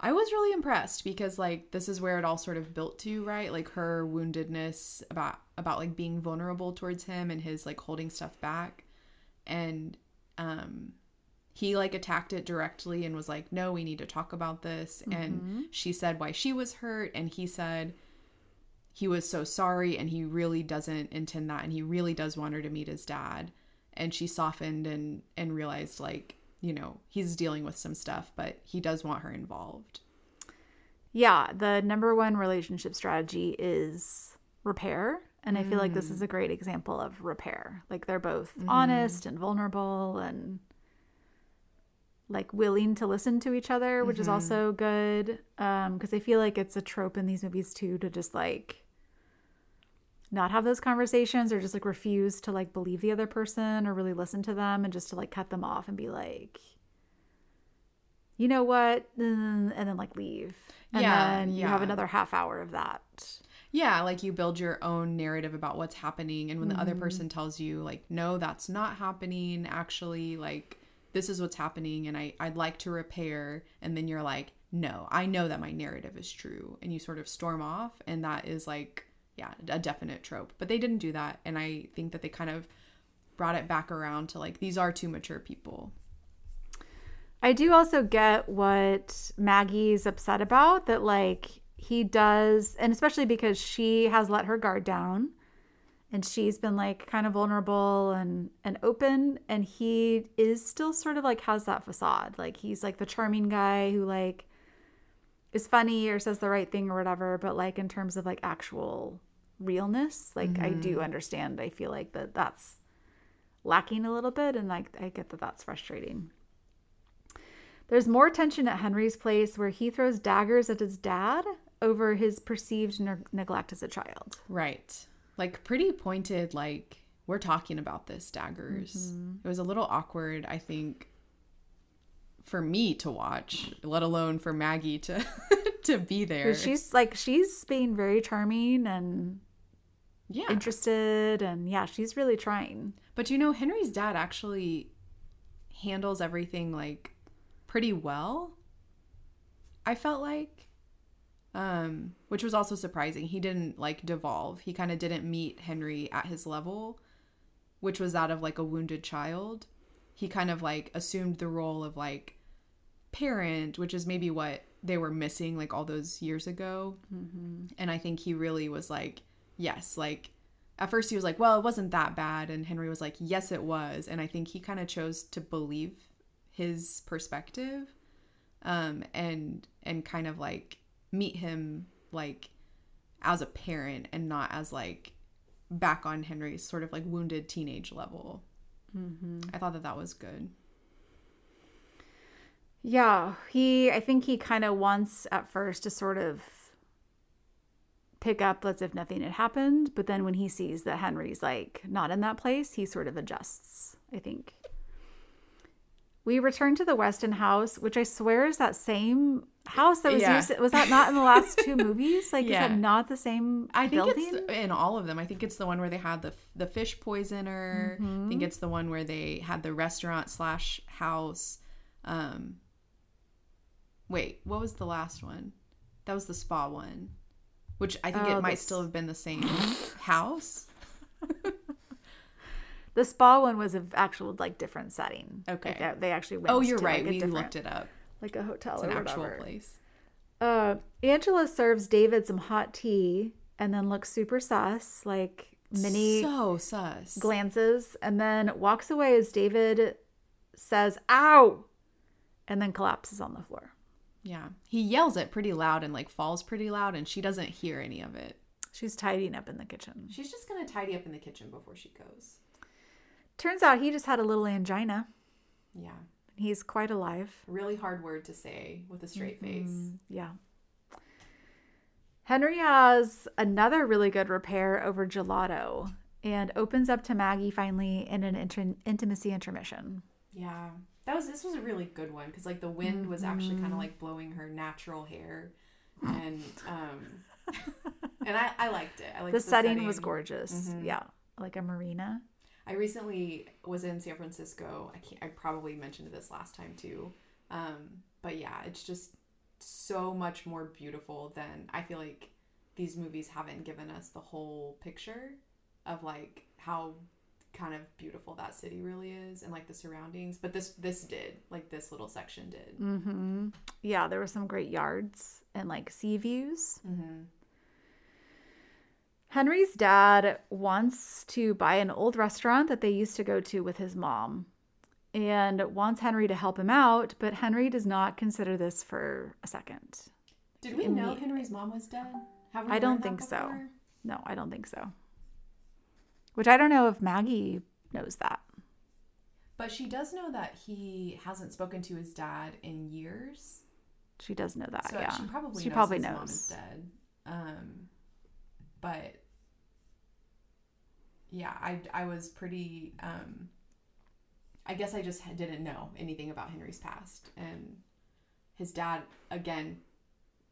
I was really impressed because like this is where it all sort of built to, right? Like her woundedness about about like being vulnerable towards him and his like holding stuff back. And um he like attacked it directly and was like, "No, we need to talk about this." And mm-hmm. she said why she was hurt and he said he was so sorry and he really doesn't intend that and he really does want her to meet his dad. And she softened and and realized like you know, he's dealing with some stuff, but he does want her involved. Yeah, the number one relationship strategy is repair. And I feel like this is mm. a great example of repair. Like they're both mm-hmm. honest and vulnerable and like willing to listen to each other, which is also good. Um, because I feel like it's a trope in these movies too to just like not have those conversations or just like refuse to like believe the other person or really listen to them and just to like cut them off and be like, you know what? Mm, And then like leave. And Yeah, then you have another half hour of that. Yeah, like you build your own narrative about what's happening. And when the other person tells you, like, no, that's not happening, actually, like, this is what's happening, and I, I'd like to repair. And then you're like, no, I know that my narrative is true. And you sort of storm off. And that is like, yeah, a definite trope. But they didn't do that. And I think that they kind of brought it back around to like, these are two mature people. I do also get what Maggie's upset about that, like, he does, and especially because she has let her guard down and she's been like kind of vulnerable and and open. And he is still sort of like has that facade. Like he's like the charming guy who like is funny or says the right thing or whatever. But like in terms of like actual realness like i do mm-hmm. understand. I feel like that that's lacking a little bit. And like i get that that's frustrating. There's more tension at henry's place where he throws daggers at his dad over his perceived neg- neglect as a child. Right. Like pretty pointed, like, we're talking about this, daggers. Mm-hmm. It was a little awkward, I think, for me to watch, let alone for Maggie to to be there. She's like she's being very charming and yeah. interested and yeah, she's really trying. But you know, Henry's dad actually handles everything like pretty well. I felt like um which was also surprising. He didn't like devolve. He kind of didn't meet Henry at his level, which was that of like a wounded child. He kind of like assumed the role of like parent, which is maybe what they were missing like all those years ago. And I think he really was like, yes, like at first he was like, well, it wasn't that bad. And Henry was like, yes, it was. And I think he kind of chose to believe his perspective um, and and kind of like meet him like as a parent and not as like back on Henry's sort of like wounded teenage level. Mm-hmm. I thought that that was good. Yeah, he I think he kind of wants at first to sort of pick up as if nothing had happened, but then when he sees that Henry's like not in that place, he sort of adjusts, I think. We return to the Weston house, which I swear is that same house that was Yeah. used. Was that not in the last two movies? Like, Yeah. is that not the same I think building? it's in all of them. I think it's the one where they had the the fish poisoner. I think it's the one where they had the restaurant slash house. Um, wait, what was the last one? That was the spa one, which I think Oh, it might this- still have been the same house. The spa one was an actual like different setting. Okay. Like, they actually went. Oh, you're to, right. Like, we different- looked it up. Like a hotel It's or an whatever. actual place. Uh, Angela serves David some hot tea and then looks super sus, like mini so sus. glances, and then walks away as David says, "Ow," and then collapses on the floor. yeah, he yells it pretty loud and like falls pretty loud, and she doesn't hear any of it. She's tidying up in the kitchen. She's just gonna tidy up in the kitchen before she goes. Turns out he just had a little angina. Yeah. He's quite alive. Really hard word to say with a straight face. Mm, yeah. Henry has another really good repair over gelato and opens up to Maggie finally in an inter- intimacy intermission. Yeah. That was this was a really good one because like the wind was actually kind of like blowing her natural hair, and um, and I I liked it. I liked the, setting, was gorgeous. Mhm. Yeah, like a marina. I recently was in San Francisco. I can't. I probably mentioned this last time too. Um, but yeah, it's just so much more beautiful than I feel like these movies haven't given us the whole picture of like how kind of beautiful that city really is and like the surroundings. But this this did like this little section did. Mm-hmm. Yeah, there were some great yards and like sea views. Mm-hmm. Henry's dad wants to buy an old restaurant that they used to go to with his mom and wants Henry to help him out, but Henry does not consider this for a second. Did we In know the- Henry's mom was dead? I don't think so. No, I don't think so. Which I don't know if Maggie knows that. But she does know that he hasn't spoken to his dad in years. She does know that, So yeah. she probably She knows probably his mom is dead. Um, but yeah, I I was pretty. Um, I guess I just didn't know anything about Henry's past, and his dad again,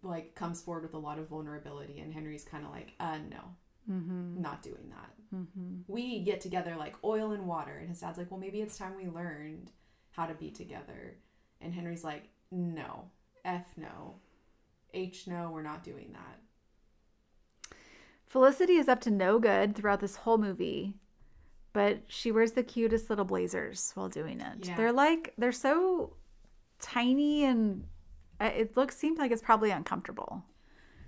like comes forward with a lot of vulnerability, and Henry's kind of like, uh, no, Mm-hmm. not doing that. Mm-hmm. We get together like oil and water, and his dad's like, well, maybe it's time we learned how to be together, and Henry's like, no, f no, h no, we're not doing that. Felicity is up to no good throughout this whole movie, but she wears the cutest little blazers while doing it. Yeah. They're like they're so tiny and uh, it looks seems like it's probably uncomfortable.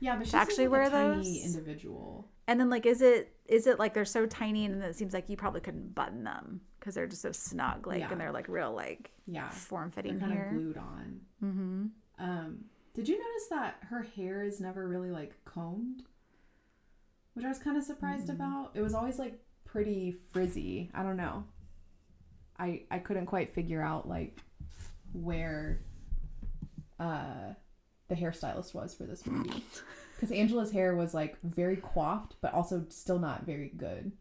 Yeah, but she actually like a wear tiny those? individual. And then like is it is it like they're so tiny and it seems like you probably couldn't button them because they're just so snug like Yeah. and they're like real like Yeah, form they're fitting of glued on. Mm-hmm. Um, did you notice that her hair is never really like combed? Which I was kind of surprised about. It was always like pretty frizzy. I don't know. I I couldn't quite figure out like where uh the hairstylist was for this movie. Because Angela's hair was like very coiffed, but also still not very good.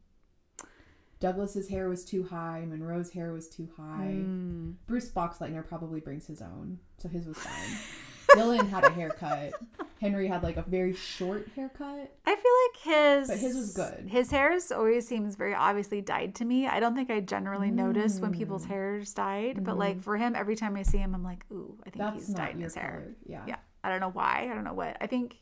Douglas's hair was too high. Monroe's hair was too high. Mm. Bruce Boxleitner probably brings his own, so his was fine. Dylan had a haircut. Henry had like a very short haircut. I feel like his But his was good. His hair is always seems very obviously dyed to me. I don't think I generally notice when people's Mm. hair's dyed, but like for him, every time I see him, I'm like, ooh, I think That's he's dyed his hair. color. Yeah. Yeah, I don't know why. I don't know what. I think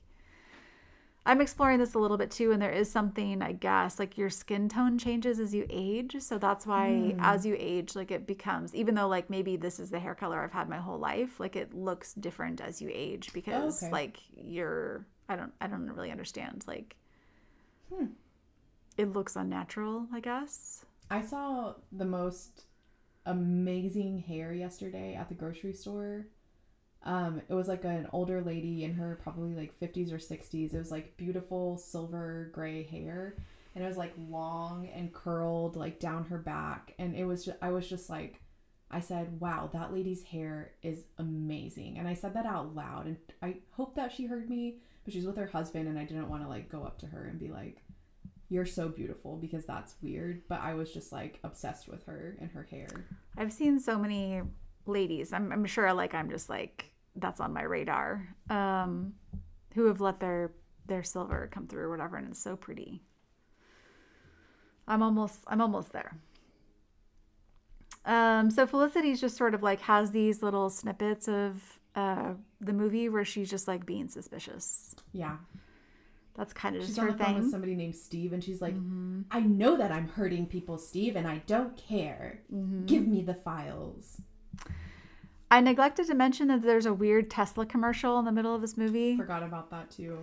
I'm exploring this a little bit too, and there is something I guess like your skin tone changes as you age, so that's why Hmm. as you age, like it becomes even though like maybe this is the hair color I've had my whole life, like it looks different as you age because Oh, okay. like you're I don't I don't really understand like Hmm. it looks unnatural, I guess. I saw the most amazing hair yesterday at the grocery store. Um, it was like an older lady in her probably like 50s or 60s. It was like beautiful silver gray hair and it was like long and curled like down her back and it was just, I was just like I said, "Wow, that lady's hair is amazing." And I said that out loud and I hope that she heard me, but she's with her husband and I didn't want to like go up to her and be like, "You're so beautiful" because that's weird, but I was just like obsessed with her and her hair. I've seen so many ladies. I'm, I'm sure like I'm just like that's on my radar. Um, who have let their their silver come through or whatever, and it's so pretty. I'm almost I'm almost there. Um, so Felicity's just sort of like has these little snippets of uh the movie where she's just like being suspicious. Yeah. That's kind of She's just on her the phone with somebody named Steve and she's like, Mhm. "I know that I'm hurting people, Steve, and I don't care. Mhm. Give me the files." I neglected to mention that there's a weird Tesla commercial in the middle of this movie. Forgot about that too.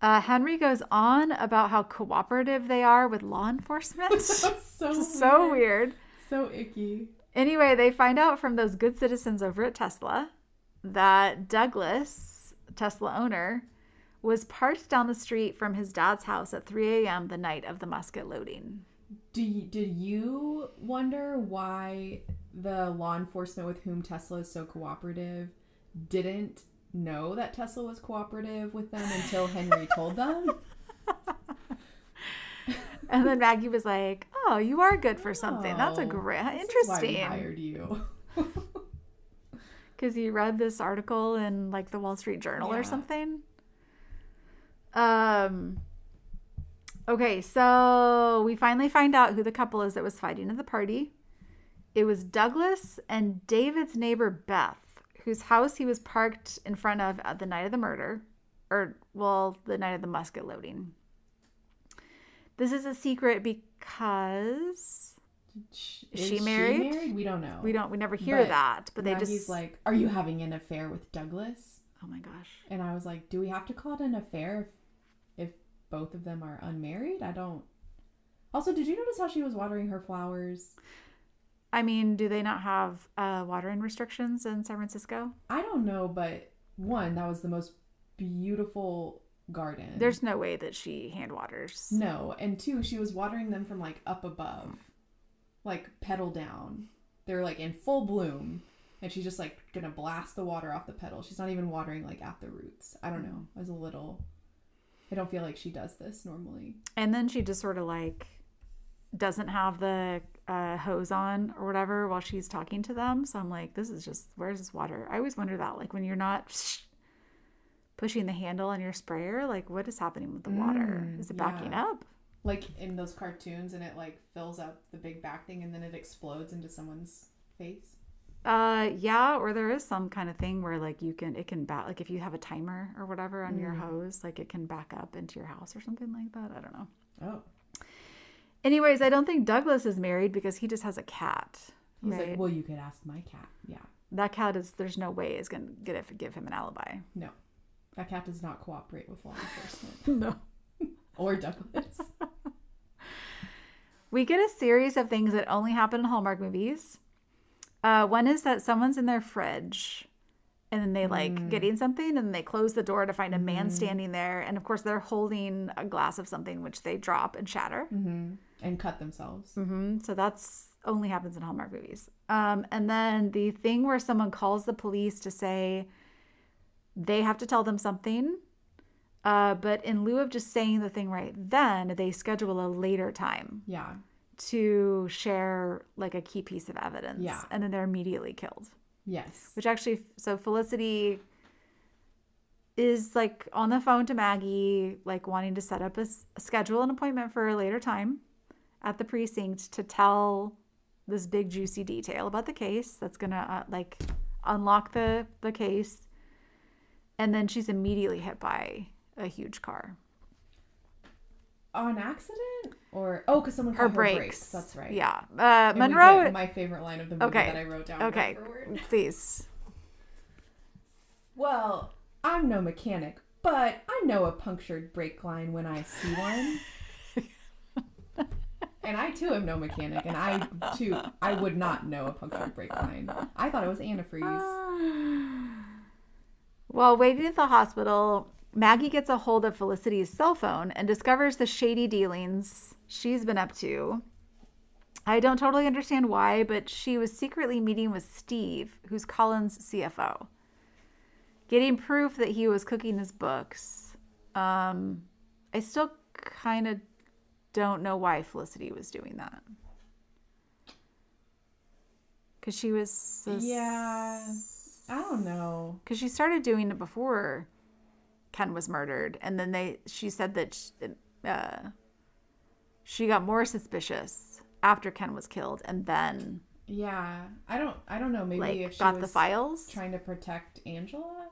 Uh, Henry goes on about how cooperative they are with law enforcement. That's so so weird. So icky. Anyway, they find out from those good citizens over at Tesla that Douglas, Tesla owner, was parked down the street from his dad's house at 3 a.m. the night of the musket loading. Do you, did you wonder why the law enforcement with whom Tesla is so cooperative didn't know that Tesla was cooperative with them until Henry told them? And then Maggie was like, "Oh, you are good for something. That's a Oh, great, is why we interesting." hired you. Because you read this article in like the Wall Street Journal Yeah. or something. Um. Okay, so we finally find out who the couple is that was fighting at the party. It was Douglas and David's neighbor Beth, whose house he was parked in front of at the night of the murder, or well, the night of the musket loading. This is a secret because Is she married? married? We don't know. we don't we never hear But that, but they just like, "Are you having an affair with Douglas?" oh my gosh. And I was like, "Do we have to call it an affair if, if both of them are unmarried?" I don't. Also, did you notice how she was watering her flowers? I mean, do they not have uh, watering restrictions in San Francisco? I don't know, but one, that was the most beautiful garden. There's no way that she hand waters. no, and two, she was watering them from like up above, like petal down. They're like in full bloom, and she's just like gonna blast the water off the petal. She's not even watering like at the roots. I don't know. I was a little. I don't feel like she does this normally. And then she just sort of like doesn't have the uh, hose on or whatever while she's talking to them. So I'm like, this is just where's this water? I always wonder that, like when you're not pushing the handle on your sprayer, like what is happening with the water? Mm, Is it backing yeah. up? Like in those cartoons, and it like fills up the big back thing, and then it explodes into someone's face. Uh, yeah, or there is some kind of thing where like you can it can back like if you have a timer or whatever on your Mm. hose, like it can back up into your house or something like that. I don't know. Oh, Anyways, I don't think Douglas is married because he just has a cat. he's right? like, well, you could ask my cat. Yeah, that cat is there's no way is gonna get it give him an alibi. no, that cat does not cooperate with law enforcement No. or Douglas. We get a series of things that only happen in Hallmark movies. Uh, one is that someone's in their fridge and then they like getting something and they close the door to find a man standing there. And of course, they're holding a glass of something which they drop and shatter. mm-hmm. And cut themselves. hmm So that's only happens in Hallmark movies. Um, and then the thing where someone calls the police to say they have to tell them something, uh, but in lieu of just saying the thing right then, they schedule a later time Yeah, to share like a key piece of evidence. Yeah. And then they're immediately killed. Yes, Which actually, so Felicity is like on the phone to Maggie, like wanting to set up a schedule an appointment for a later time at the precinct to tell this big juicy detail about the case that's gonna uh, like unlock the the case, and then she's immediately hit by a huge car. On accident or oh, because someone Her called her brakes. brakes. That's right. Yeah, uh, And Monroe. my favorite line of the movie Okay. that I wrote down. Okay, word. please. Well, I'm no mechanic, but I know a punctured brake line when I see one. and I too am no mechanic, and I too I would not know a punctured brake line. I thought it was antifreeze. Well, waiting at the hospital, Maggie gets a hold of Felicity's cell phone and discovers the shady dealings she's been up to. I don't totally understand why, but she was secretly meeting with Steve, who's Colin's CFO, getting proof that he was cooking his books. Um, I still kind of don't know why Felicity was doing that. Because she was. sus- Yeah. I don't know. because she started doing it before Ken was murdered, and then they she said that sh uh, she got more suspicious after Ken was killed, and then Yeah, I don't. I don't know. Maybe like if she got was the files. trying to protect Angela,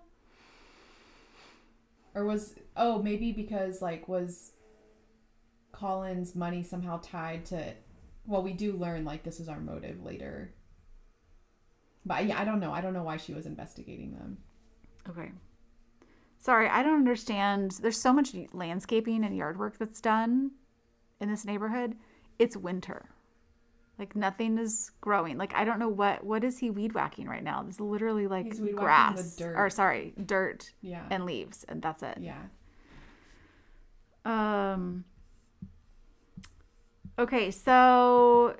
or was oh maybe because like was Colin's money somehow tied to? Well, we do learn like this is our motive later. But yeah, I don't know. I don't know why she was investigating them. Okay. Sorry, I don't understand. There's so much landscaping and yard work that's done in this neighborhood. It's winter. Like nothing is growing. Like I don't know what what is he weed whacking right now? This is literally like He's weed whacking the grass dirt. or sorry, dirt Yeah. and leaves and that's it. yeah. Um. Okay, so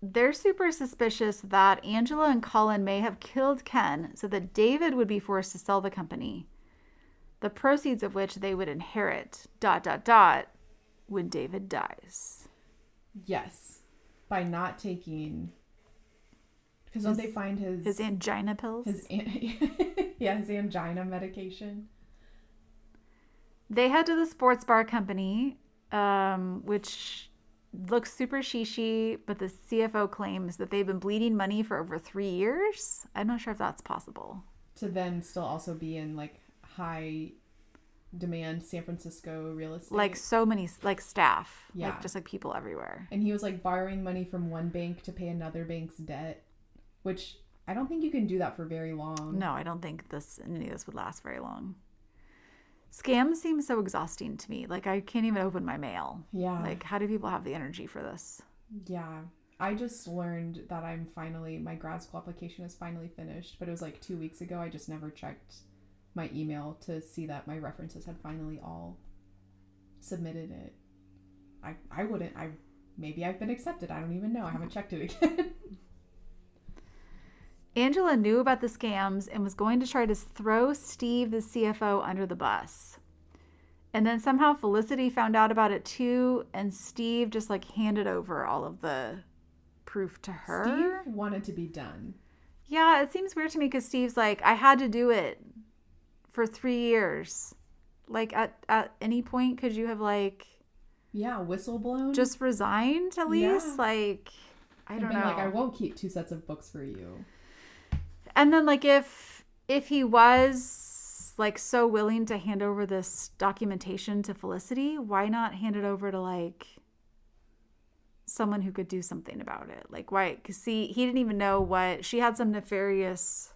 they're super suspicious that Angela and Colin may have killed Ken so that David would be forced to sell the company, the proceeds of which they would inherit. Dot dot dot. When David dies. Yes, by not taking. Because don't they find his His angina pills. his an- yeah his angina medication? They head to the sports bar company, um, which looks super shishy, but the CFO claims that they've been bleeding money for over three years. I'm not sure if that's possible. to then still also be in like high demand San Francisco real estate. Like so many, like staff, Yeah. like just like people everywhere. and he was like borrowing money from one bank to pay another bank's debt, which I don't think you can do that for very long. No, I don't think this any of this would last very long. Scams seem so exhausting to me. Like I can't even open my mail. Yeah. Like how do people have the energy for this? Yeah. I just learned that I'm finally my grad school application is finally finished, but it was like 2 weeks ago. I just never checked my email to see that my references had finally all submitted it. I I wouldn't I maybe I've been accepted. I don't even know. I haven't checked it again. Angela knew about the scams and was going to try to throw Steve, the CFO, under the bus. And then somehow Felicity found out about it too, and Steve just like handed over all of the proof to her. Steve wanted to be done. Yeah, it seems weird to me because Steve's like, I had to do it for three years. Like at at any point, could you have like Yeah, whistle blown. just resigned at least? Yeah. Like, I don't know. like I won't keep two sets of books for you. And then like if if he was like so willing to hand over this documentation to Felicity, why not hand it over to like someone who could do something about it? Like why cuz see he didn't even know what she had some nefarious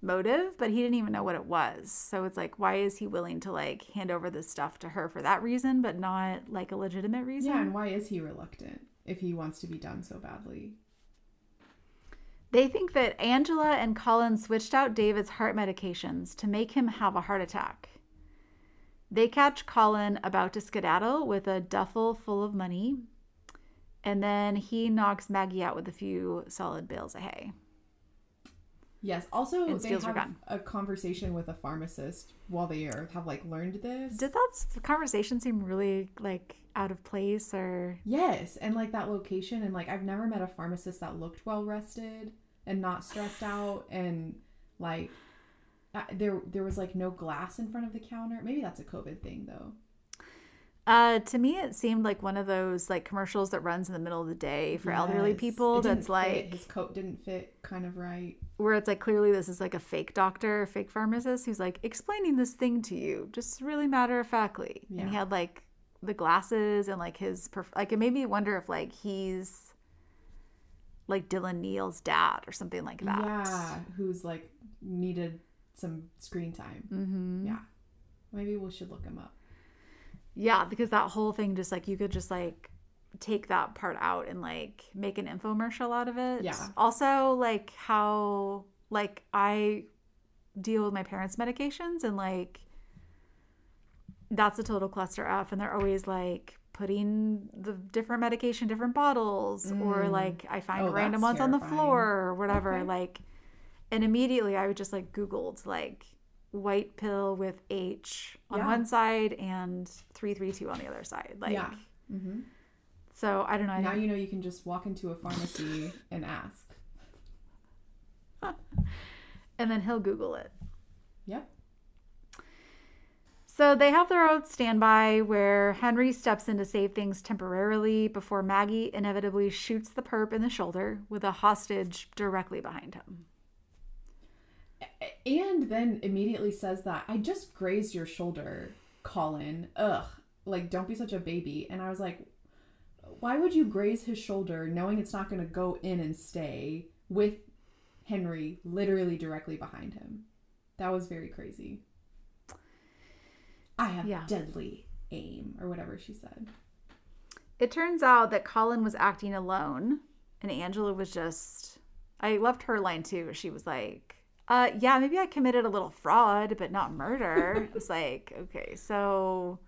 motive, but he didn't even know what it was. So it's like why is he willing to like hand over this stuff to her for that reason but not like a legitimate reason? Yeah, and why is he reluctant if he wants to be done so badly? They think that Angela and Colin switched out David's heart medications to make him have a heart attack. They catch Colin about to skedaddle with a duffel full of money, and then he knocks Maggie out with a few solid bales of hay. Yes. Also, And they have a conversation with a pharmacist while they are have like learned this. Did that conversation seem really like out of place or yes, and like that location, and like I've never met a pharmacist that looked well rested and not stressed out, and like uh, there there was like no glass in front of the counter. Maybe that's a COVID thing though. Uh to me it seemed like one of those like commercials that runs in the middle of the day for elderly people that's fit. like his coat didn't fit kind of right. where it's like clearly this is like a fake doctor, fake pharmacist who's like explaining this thing to you just really matter of factly. And he had like the glasses and like his perf- like it made me wonder if like he's like Dylan Neal's dad or something like that. Yeah, who's like needed some screen time. Mm-hmm. Yeah, maybe we should look him up. Yeah, because that whole thing just like you could just like take that part out and like make an infomercial out of it. Yeah. Also, like how like I deal with my parents' medications and like that's a total cluster F and they're always like putting the different medication different bottles or Mm. like I find Oh, random ones on the floor or whatever Okay. like and immediately I would just like googled like white pill with H on Yeah. one side and 332 on the other side like yeah. Mm-hmm. so I don't know I Now think- you know you can just walk into a pharmacy and ask. and then he'll google it Yep. So they have their own standby where Henry steps in to save things temporarily before Maggie inevitably shoots the perp in the shoulder with a hostage directly behind him. And then immediately says that I just grazed your shoulder, Colin. Ugh. Like, don't be such a baby. And I was like, why would you graze his shoulder knowing it's not going to go in and stay with Henry literally directly behind him? That was very crazy. I have Yeah. deadly aim, or whatever she said. It turns out that Colin was acting alone and Angela was just. I loved her line too. She was like, uh, yeah, maybe I committed a little fraud, but not murder. it's like, okay, so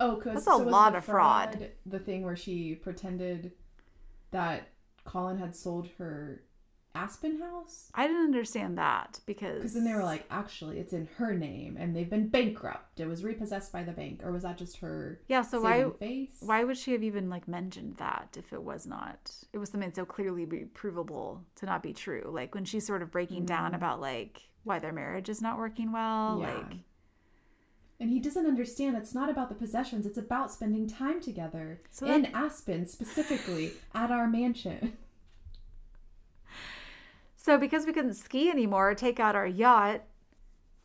Oh, because That's a lot of fraud. The thing where she pretended that Colin had sold her Aspen house. I didn't understand that because Because then they were like, actually, it's in her name, and they've been bankrupt. It was repossessed by the bank, or was that just her yeah. So why face? why would she have even like mentioned that if it was not? It was something so clearly be provable to not be true. Like when she's sort of breaking down Mhm. about like why their marriage is not working well. Yeah. Like And he doesn't understand. It's not about the possessions. It's about spending time together So in Aspen, specifically at our mansion. so because we couldn't ski anymore, or take out our yacht.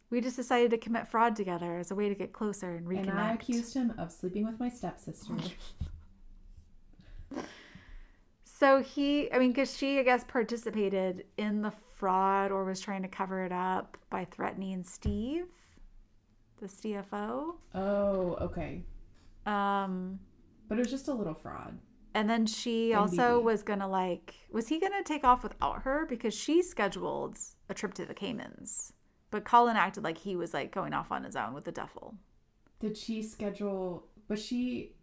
We just decided to commit fraud together as a way to get closer and reconnect. And I accused him of sleeping with my stepsister. So he, I mean, because she, I guess, participated in the fraud or was trying to cover it up by threatening Steve, the CFO. oh, okay. Um, But it was just a little fraud. And then she also was gonna like, was he gonna take off without her because she scheduled a trip to the Caymans, but Colin acted like he was like going off on his own with the duffel. Did she schedule? Was she?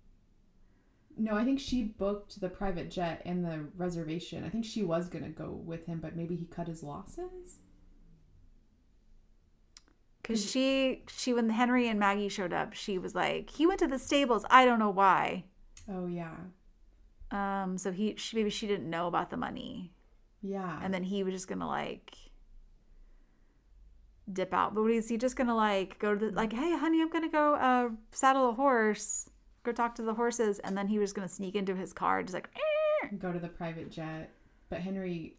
No, I think she booked the private jet and the reservation. I think she was gonna go with him, but maybe he cut his losses. Cause she, she when Henry and Maggie showed up, she was like, he went to the stables. I don't know why. Oh yeah, Um, so he, she, maybe she didn't know about the money, yeah. and then he was just gonna like dip out. But is he just gonna like go to the like, hey, honey, I'm gonna go uh saddle a horse, go talk to the horses, and then he was gonna sneak into his car, just like, "Eh." go to the private jet, but Henry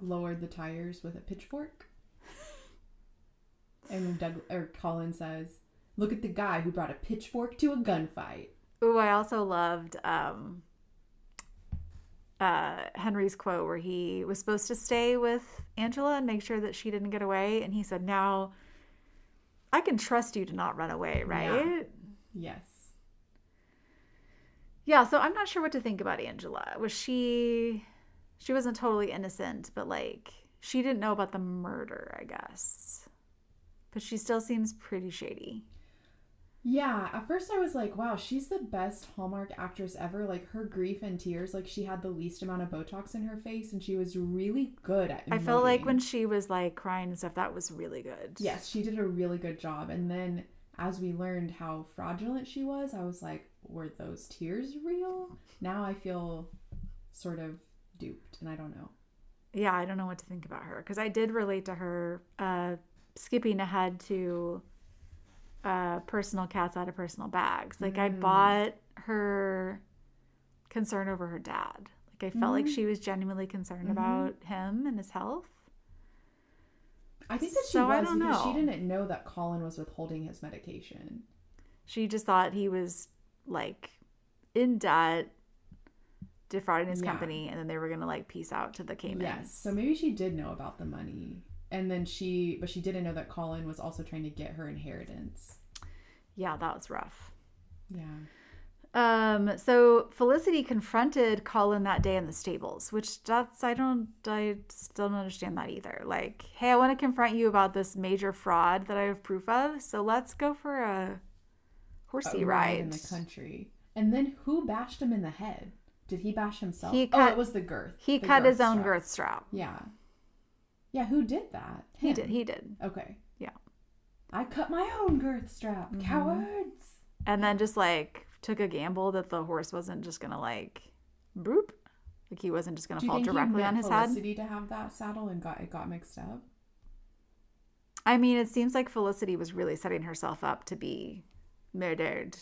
lowered the tires with a pitchfork. And Doug or Colin says, "Look at the guy who brought a pitchfork to a gunfight." Ooh, I also loved um uh Henry's quote where he was supposed to stay with Angela and make sure that she didn't get away, and he said, "Now I can trust you to not run away, right?" Yes. Yeah, so I'm not sure what to think about Angela. Was she she wasn't totally innocent, but like she didn't know about the murder, I guess. But she still seems pretty shady. Yeah, at first I was like, wow, she's the best Hallmark actress ever. Like her grief and tears, like she had the least amount of Botox in her face and she was really good at I felt like when she was like crying and stuff, that was really good. Yes, she did a really good job. And then as we learned how fraudulent she was, I was like, were those tears real? Now I feel sort of duped and I don't know. Yeah, I don't know what to think about her because I did relate to her uh skipping ahead to uh personal cats out of personal bags. Like I Mm. bought her concern over her dad. Like I felt like Mhm. she was genuinely concerned Mhm. about him and his health. I think that she So I was because she didn't know that Colin was withholding his medication. She just thought he was like in debt, defrauding his Yeah. company, and then they were gonna like peace out to the Caymans. Yes. So maybe she did know about the money. And then she, but she didn't know that Colin was also trying to get her inheritance. yeah, that was rough. Yeah. Um, so Felicity confronted Colin that day in the stables, which that's I don't I still don't understand that either. Like, hey, I want to confront you about this major fraud that I have proof of. So let's go for a horsey A ride. in the country. And then who bashed him in the head? Did he bash himself? He oh, cut- it was the girth. He the cut his own strap. girth strap. Yeah. Yeah, who did that? He did. He did. Okay. Yeah. I cut my own girth strap. Mhm. Cowards. And then just like took a gamble that the horse wasn't just gonna like boop. Like he wasn't just gonna fall directly on his head. Felicity to have that saddle and got it got mixed up? I mean, it seems like Felicity was really setting herself up to be murdered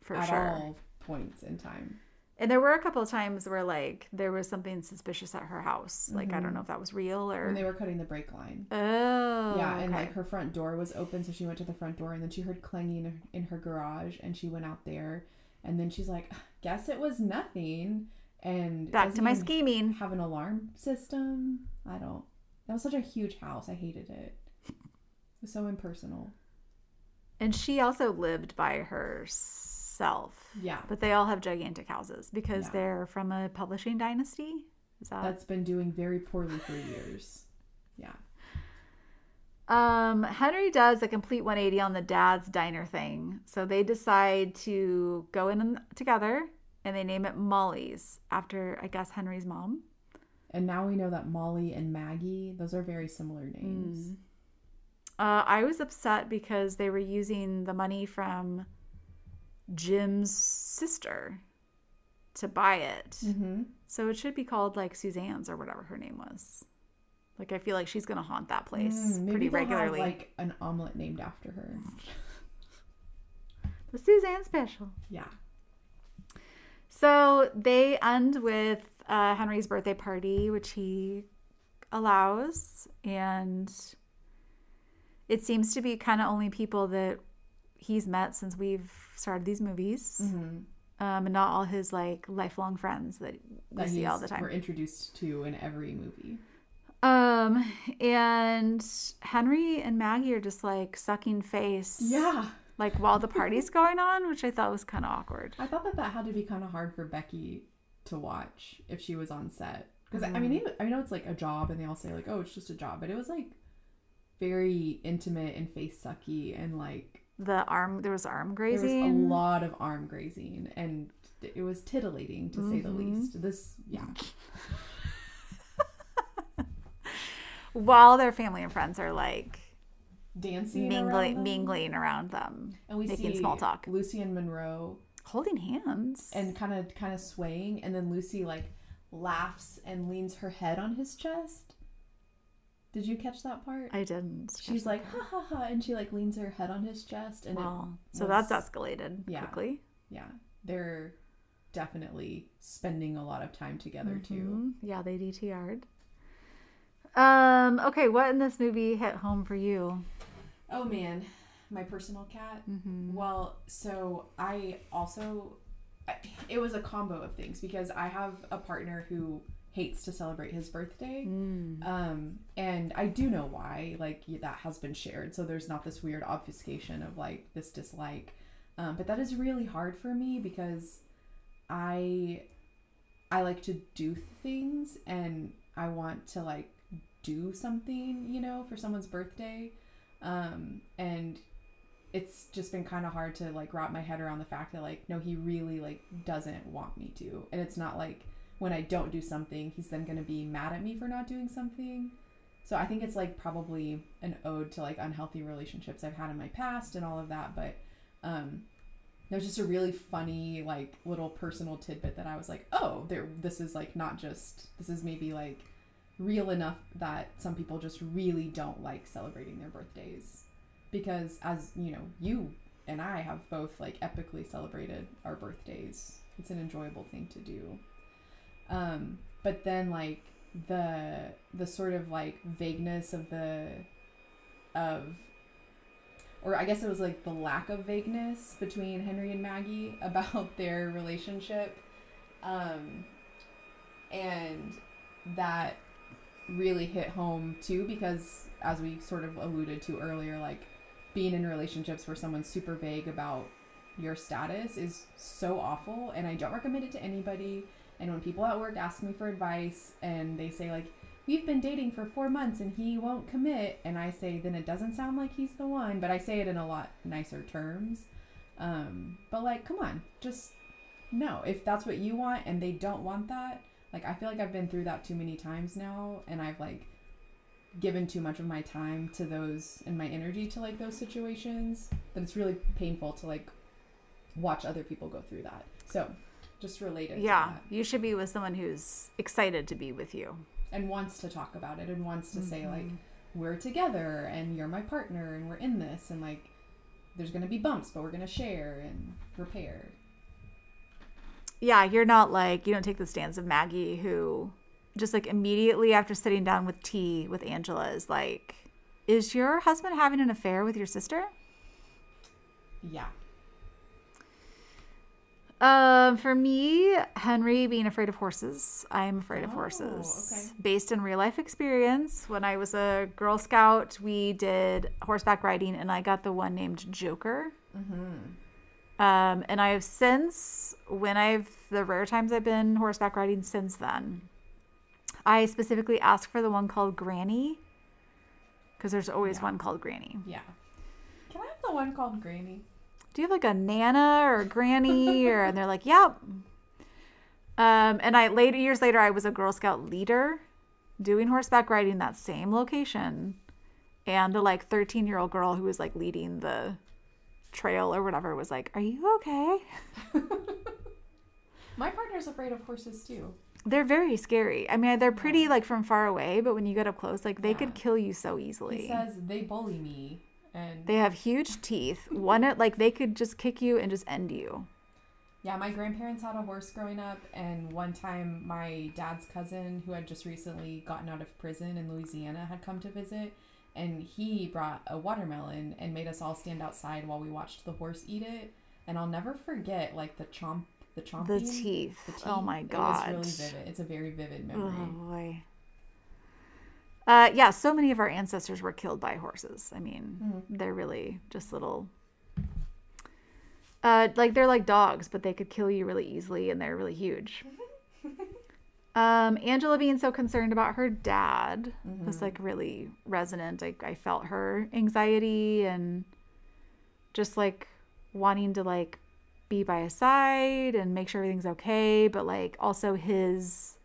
for At sure. all points in time. And there were a couple of times where like there was something suspicious at her house. Like I don't Mhm. know if that was real or When they were cutting the brake line. oh yeah, and okay. like her front door was open, so she went to the front door, and then she heard clanging in her, garage, and she went out there, and then she's like, "Guess it was nothing." And back to my scheming. Have an alarm system. I don't. That was such a huge house. I hated it. It was so impersonal. And she also lived by herself. Yeah, But they all have gigantic houses because Yeah. they're from a publishing dynasty. Is that that's been doing very poorly for years. Yeah. Um, Henry does a complete 180 on the dad's diner thing. So they decide to go in together and they name it Molly's after, I guess, Henry's mom. And now we know that Molly and Maggie, those are very similar names. Mm. Uh, I was upset because they were using the money from Jim's sister to buy it. Mm-hmm. So it should be called like Suzanne's or whatever her name was. Like I feel like she's gonna haunt that place Mm, maybe pretty regularly. Have, like an omelet named after her. the Suzanne special. Yeah. So they end with uh, Henry's birthday party, which he allows, and it seems to be kind of only people that he's met since we've started these movies, Mm-hmm. um, and not all his like lifelong friends that we That see all the time. We're introduced to in every movie. Um, and Henry and Maggie are just like sucking face, Yeah. like while the party's going on, which I thought was kind of awkward. I thought that that had to be kind of hard for Becky to watch if she was on set. Because I Mm. mean, I know it's like a job, and they all say like, "Oh, it's just a job," but it was like very intimate and face sucky, and like The arm, there was arm grazing. there was a lot of arm grazing, and it was titillating to say the Mhm. least. This, yeah, while their family and friends are like dancing, mingling mingling around them, and we making see small talk. Lucy and Monroe holding hands. and kind of kind of swaying, and then Lucy like laughs and leans her head on his chest. Did you catch that part? I didn't. She's like ha ha ha, and she like leans her head on his chest, and it, well, so that's escalated Yeah. quickly. yeah, they're definitely spending a lot of time together too. Mhm. Yeah, they DTR'd. Um. Okay, what in this movie hit home for you? Oh man, my personal cat. Mm-hmm. Well, so I also, it was a combo of things because I have a partner who hates to celebrate his birthday. Mm. Um, and I do know why, like that has been shared. So there's not this weird obfuscation of like this dislike. Um, but that is really hard for me because I, I like to do things and I want to like do something, you know, for someone's birthday. Um, and it's just been kind of hard to like wrap my head around the fact that like no he really like doesn't want me to and it's not like when i don't do something he's then going to be mad at me for not doing something. So i think it's like probably an ode to like unhealthy relationships i've had in my past and all of that but um there's just a really funny like little personal tidbit that i was like oh there this is like not just this is maybe like real enough that some people just really don't like celebrating their birthdays. Because as you know you and i have both like epically celebrated our birthdays. It's an enjoyable thing to do um but then like the the sort of like vagueness of the of or i guess it was like the lack of vagueness between henry and maggie about their relationship um and that really hit home too because as we sort of alluded to earlier like being in relationships where someone's super vague about your status is so awful and I don't recommend it to anybody. And when people at work ask me for advice and they say like we've been dating for 4 months and he won't commit and I say then it doesn't sound like he's the one, but I say it in a lot nicer terms. Um but like come on, just no. If that's what you want and they don't want that, like I feel like I've been through that too many times now and I've like given too much of my time to those and my energy to like those situations that it's really painful to like watch other people go through that. So, just related Yeah, you should be with someone who's excited to be with you. and wants to talk about it and wants to say like Mhm. we're together and you're my partner and we're in this and like there's going to be bumps but we're going to share and repair. Yeah, you're not like you don't take the stance of Maggie who just like immediately after sitting down with tea with Angela is like, "Is your husband having an affair with your sister?" Yeah. Um, for me, Henry being afraid of horses. I'm afraid of Oh, horses. okay. Based in real life experience, when I was a Girl Scout, we did horseback riding, and I got the one named Joker. Mhm. Um, and I have since, when I've the rare times I've been horseback riding since then, I specifically asked for the one called Granny. because there's always Yeah. one called Granny. Yeah. Can I have the one called Granny? Do you have like a Nana or a Granny? or and they're like, yep. Um, and I later years later, I was a Girl Scout leader, doing horseback riding that same location, and the like 13 year old girl who was like leading the trail or whatever was like, "Are you okay?" My partner's afraid of horses too. They're very scary. I mean, they're pretty like from far away, but when you get up close, like they Yeah. could kill you so easily. He says they bully me, and They have huge teeth. One, like they could just kick you and just end you. Yeah, my grandparents had a horse growing up, and one time my dad's cousin, who had just recently gotten out of prison in Louisiana, had come to visit, and he brought a watermelon and made us all stand outside while we watched the horse eat it. And I'll never forget like the chomp, the chomping, The teeth. the teeth. Oh teeth. my It god. was really vivid. It's a very vivid memory. Oh boy. Uh, yeah, so many of our ancestors were killed by horses. I mean, Mhm. they're really just little. Uh, like they're like dogs, but they could kill you really easily, and they're really huge. um, Angela being so concerned about her dad was like really resonant. I, I felt her anxiety and just like wanting to like be by his side and make sure everything's okay, but like also his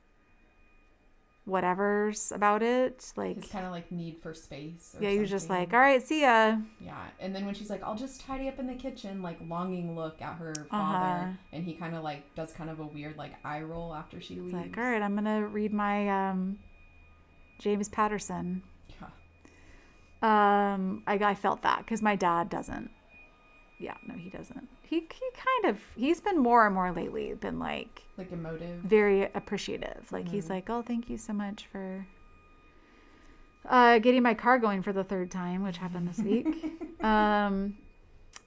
whatever's about it. Like, His kind of like need for space. Or yeah, you're just like, all right, see ya. Yeah, and then when she's like, "I'll just tidy up in the kitchen," like longing look at her father, Uh-huh. and he kind of like does kind of a weird like eye roll after she leaves. It's like, all right, I'm gonna read my um, James Patterson. Yeah. Um, I, I felt that because my dad doesn't. Yeah, no, he doesn't. He he kind of he's been more and more lately been like like emotive. very appreciative. Like he's Mhm. like, oh, thank you so much for uh, getting my car going for the third time, which happened this week. um,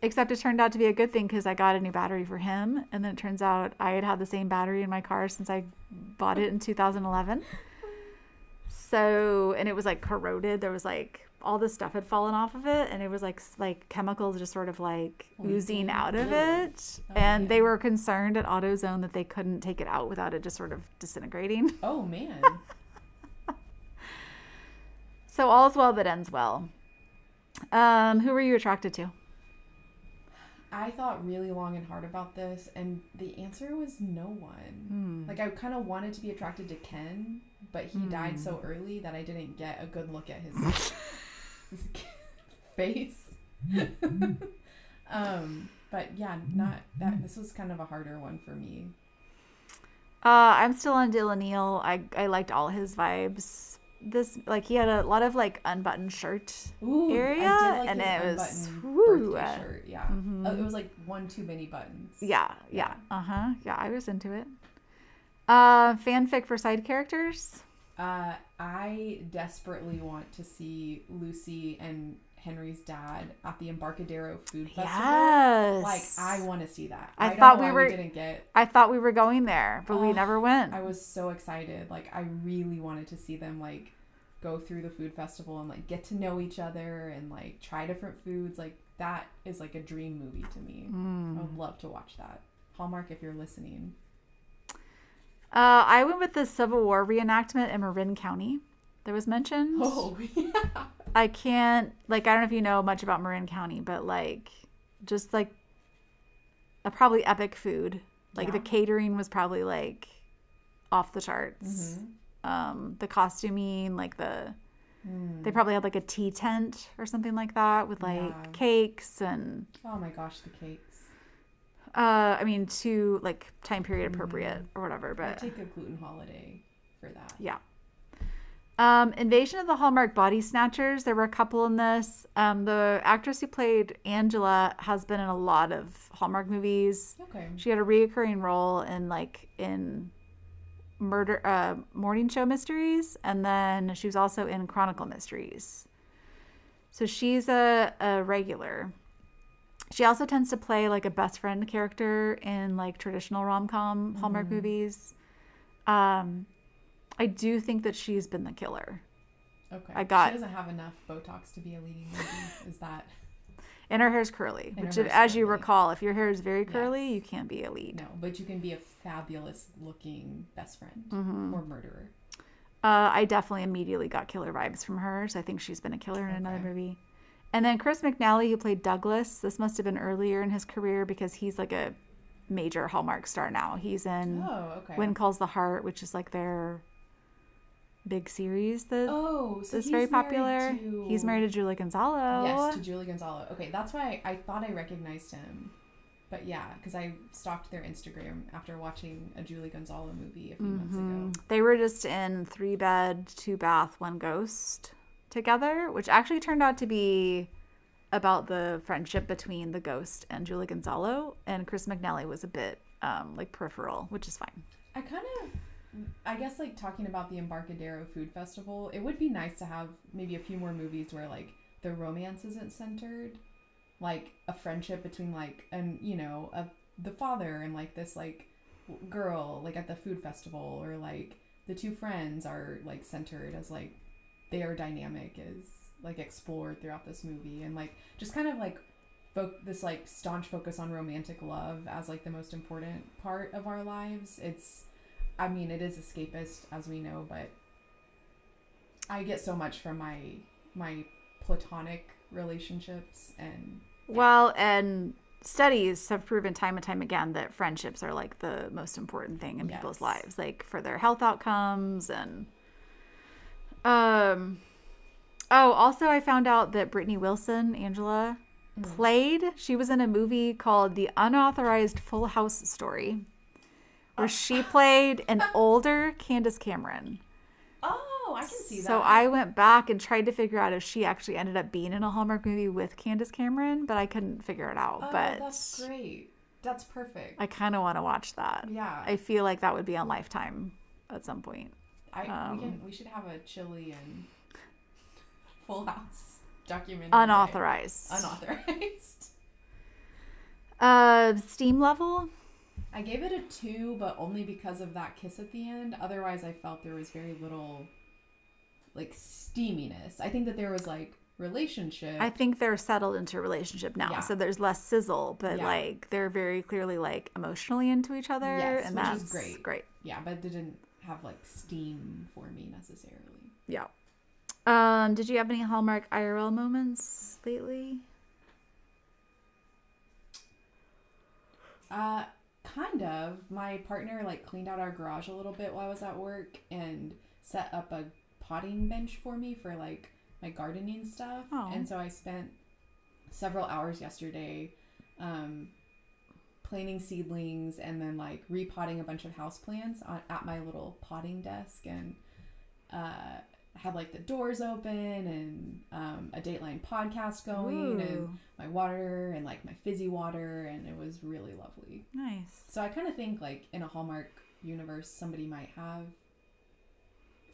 except it turned out to be a good thing because I got a new battery for him, and then it turns out I had had the same battery in my car since I bought it in 2011. So, and it was like corroded. There was like all this stuff had fallen off of it, and it was like like chemicals just sort of like oozing Leaking. out of it. Oh, and they were concerned at AutoZone that they couldn't take it out without it just sort of disintegrating. Oh man. So all's well that ends well. Um, who were you attracted to? I thought really long and hard about this, and the answer was no one. Hmm. Like I kind of wanted to be attracted to Ken, but he died so early that I didn't get a good look at his face. um, but yeah, not that. This was kind of a harder one for me. Uh, I'm still on Dylan Neal. I I liked all his vibes. This like he had a lot of like unbuttoned shirt. Ooh, Area, like and it was- woo, shirt. Yeah, Uh, it was like one too many buttons. Yeah, yeah, uh huh. Yeah, I was into it. Uh, fanfic for side characters. Uh, I desperately want to see Lucy and Henry's dad at the Embarcadero Food Festival. Yes. Like I want to see that. I don't thought we were- didn't get. I thought we were going there, but we Oh, never went. I was so excited. Like I really wanted to see them like go through the food festival and like get to know each other and like try different foods. Like that is like a dream movie to me. Mm. I would love to watch that. Hallmark, if you're listening. Uh, I went with the Civil War reenactment in Marin County. That was mentioned. Oh yeah. I can't like I don't know if you know much about Marin County, but like just like a probably epic food. Like the catering was probably like off the charts. Mhm. Um, the costuming, like the Mm. they probably had like a tea tent or something like that with like Yeah. cakes and Oh my gosh, the cakes. uh I mean to like time period appropriate Mm-hmm. or whatever, But I'd take a gluten holiday for that. Yeah. Um, Invasion of the Hallmark Body Snatchers. There were a couple in this. Um, the actress who played Angela has been in a lot of Hallmark movies. Okay. She had a reoccurring role in like in murder uh, morning show mysteries, and then she was also in Chronicle Mysteries. So she's a, a regular. She also tends to play like a best friend character in like traditional rom com Hallmark movies. Um, I do think that she's been the killer. Okay. I got- She doesn't have enough Botox to be a leading lady. Is that And her hair's curly, And which, hair's as you recall, if your hair is very curly, Yes. you can't be a lead. no? But you can be a fabulous looking best friend Mm-hmm. or murderer. Uh, I definitely immediately got killer vibes from her, so I think she's been a killer in another movie. And then Chris McNally, who played Douglas, this must have been earlier in his career because he's like a major Hallmark star now. He's in Oh, okay. When Calls the Heart, which is like their big series that oh, so is very popular. to- He's married to Julie Gonzalo. Yes, to Julie Gonzalo. Okay, that's why I, I thought I recognized him. But yeah, because I stalked their Instagram after watching a Julie Gonzalo movie a few months Mhm. ago. They were just in three bed, two bath, one ghost together, which actually turned out to be about the friendship between the ghost and Julie Gonzalo. And Chris McNally was a bit um, like peripheral, which is fine. I kind of, I guess, like talking about the Embarcadero Food Festival, it would be nice to have maybe a few more movies where like the romance isn't centered, like a friendship between like and you know a the father and like this like girl like at the food festival or like the two friends are like centered as like their dynamic is like explored throughout this movie and like just kind of like fo- this like staunch focus on romantic love as like the most important part of our lives. It's i mean it is escapist as we know but i get so much from my my platonic relationships and Well, and studies have proven time and time again that friendships are like the most important thing in people's lives, like for their health outcomes and um oh, also I found out that Brittany Wilson, Angela, played she was in a movie called The Unauthorized Full House Story where she played an older Candace Cameron. oh i can see that. So I went back and tried to figure out if she actually ended up being in a Hallmark movie with Candace Cameron, but I couldn't figure it out. oh but that's great that's perfect I kind of want to watch that. yeah I feel like that would be on Lifetime at some point. I Um, we can we should have a chili and Full House documentary. Unauthorized. Unauthorized. Uh, steam level. I gave it a two, but only because of that kiss at the end. Otherwise, I felt there was very little like steaminess. I think that there was like relationship. I think they're settled into a relationship now, Yeah. so there's less sizzle, but Yeah. like they're very clearly like emotionally into each other, Yes, and which that's is great. Great. yeah, but it didn't have like steam for me necessarily. Yeah. Um, did you have any Hallmark IRL moments lately? Uh, kind of. My partner like cleaned out our garage a little bit while I was at work and set up a potting bench for me for like my gardening stuff. Aw. And so I spent several hours yesterday um, planting seedlings and then like repotting a bunch of house plants on, at my little potting desk and uh, had like the doors open and um, a Dateline podcast going and my water and like my fizzy water and it was really lovely. nice. So I kind of think like in a Hallmark universe somebody might have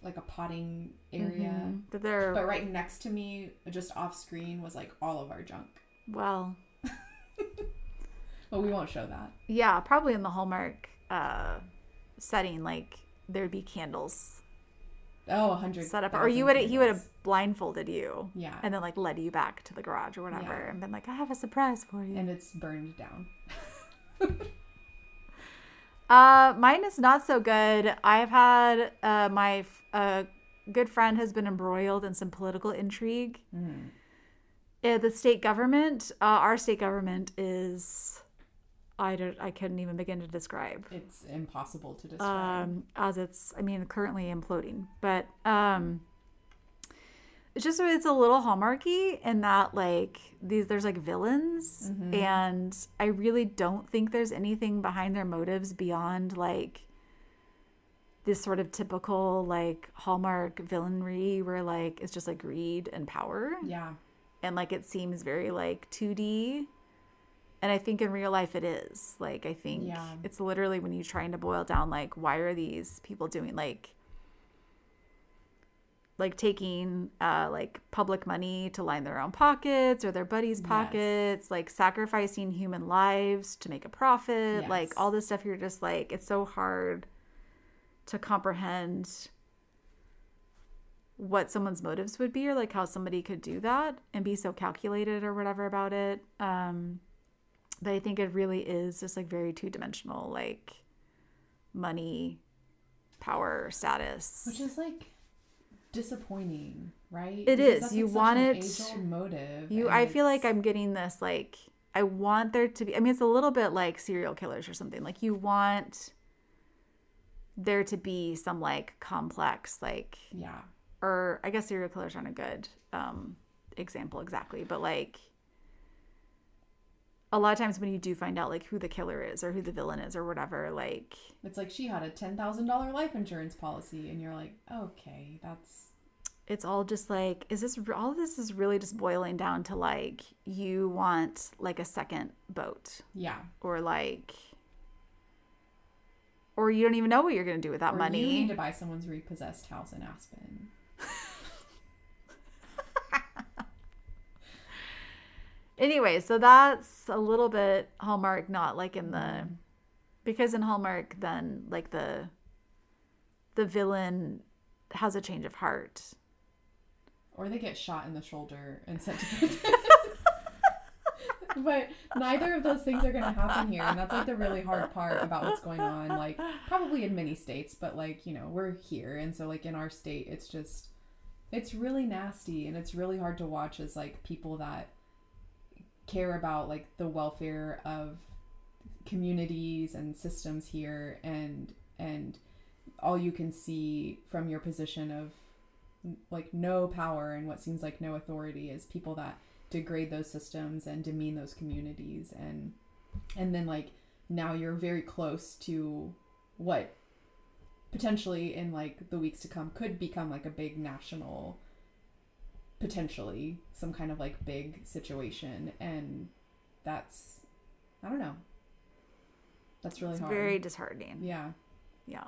like a potting area. Mhm. That they're But right next to me just off screen was like all of our junk. well, But we won't show that. yeah, probably in the Hallmark uh setting, like there'd be candles Oh, a hundred set up, or you would he would have blindfolded you Yeah. and then like led you back to the garage or whatever, Yeah. and been like, I have a surprise for you. and it's burned down. Uh, mine is not so good. I've had uh, my f- uh, good friend has been embroiled in some political intrigue. Mm. Uh, the state government, uh, our state government is, I don't, I couldn't even begin to describe. It's impossible to describe. Um, as it's, I mean, currently imploding, but um, it's just it's a little hallmarky in that like these there's like villains, Mhm. and I really don't think there's anything behind their motives beyond like this sort of typical like hallmark villainry where like it's just like greed and power yeah. and like it seems very like 2D. And I think in real life it is. Like I think Yeah. it's literally when you're trying to boil down like why are these people doing like like taking uh like public money to line their own pockets or their buddies' Yes. pockets, like sacrificing human lives to make a profit, like all this stuff you're just like it's so hard to comprehend what someone's motives would be or like how somebody could do that and be so calculated or whatever about it um but i think it really is just like very two-dimensional like money power status Which is like disappointing, right? It Because is. You such want it- motive. You, I feel like I'm getting this like I want there to be. I mean, it's a little bit like serial killers or something. Like you want there to be some like complex like yeah, or I guess serial killers aren't a good um, example exactly, but like a lot of times when you do find out like who the killer is or who the villain is or whatever, like it's like she had a ten thousand dollar life insurance policy, and you're like, okay, that's it's all just like is this all of this is really just boiling down to like you want like a second boat yeah. or like or you don't even know what you're going to do with that Or money. You need to buy someone's repossessed house in Aspen. Anyway, so that's a little bit Hallmark, not like in the because in Hallmark, then like the the villain has a change of heart. Or they get shot in the shoulder and sent to prison. but neither of those things are going to happen here. And that's like the really hard part about what's going on. Like, probably in many states, but like, you know, we're here. And so, like, in our state, it's just, it's really nasty. And it's really hard to watch as like people that care about like the welfare of communities and systems here and, and, all you can see from your position of like no power and what seems like no authority is people that degrade those systems and demean those communities and and then like now you're very close to what potentially in like the weeks to come could become like a big national potentially some kind of like big situation and that's i don't know that's really It's hard very disheartening. yeah Yeah.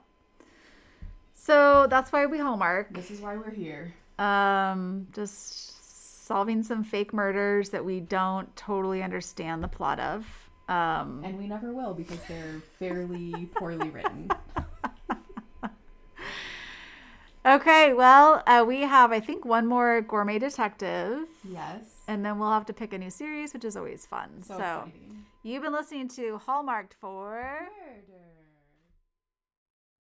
So that's why we Hallmark. this is why we're here Um, just solving some fake murders that we don't totally understand the plot of. Um, and we never will because they're fairly poorly written okay, well, uh, we have, I think, one more gourmet detective, yes and then we'll have to pick a new series, which is always fun. so, So, you've been listening to Hallmarked for. murder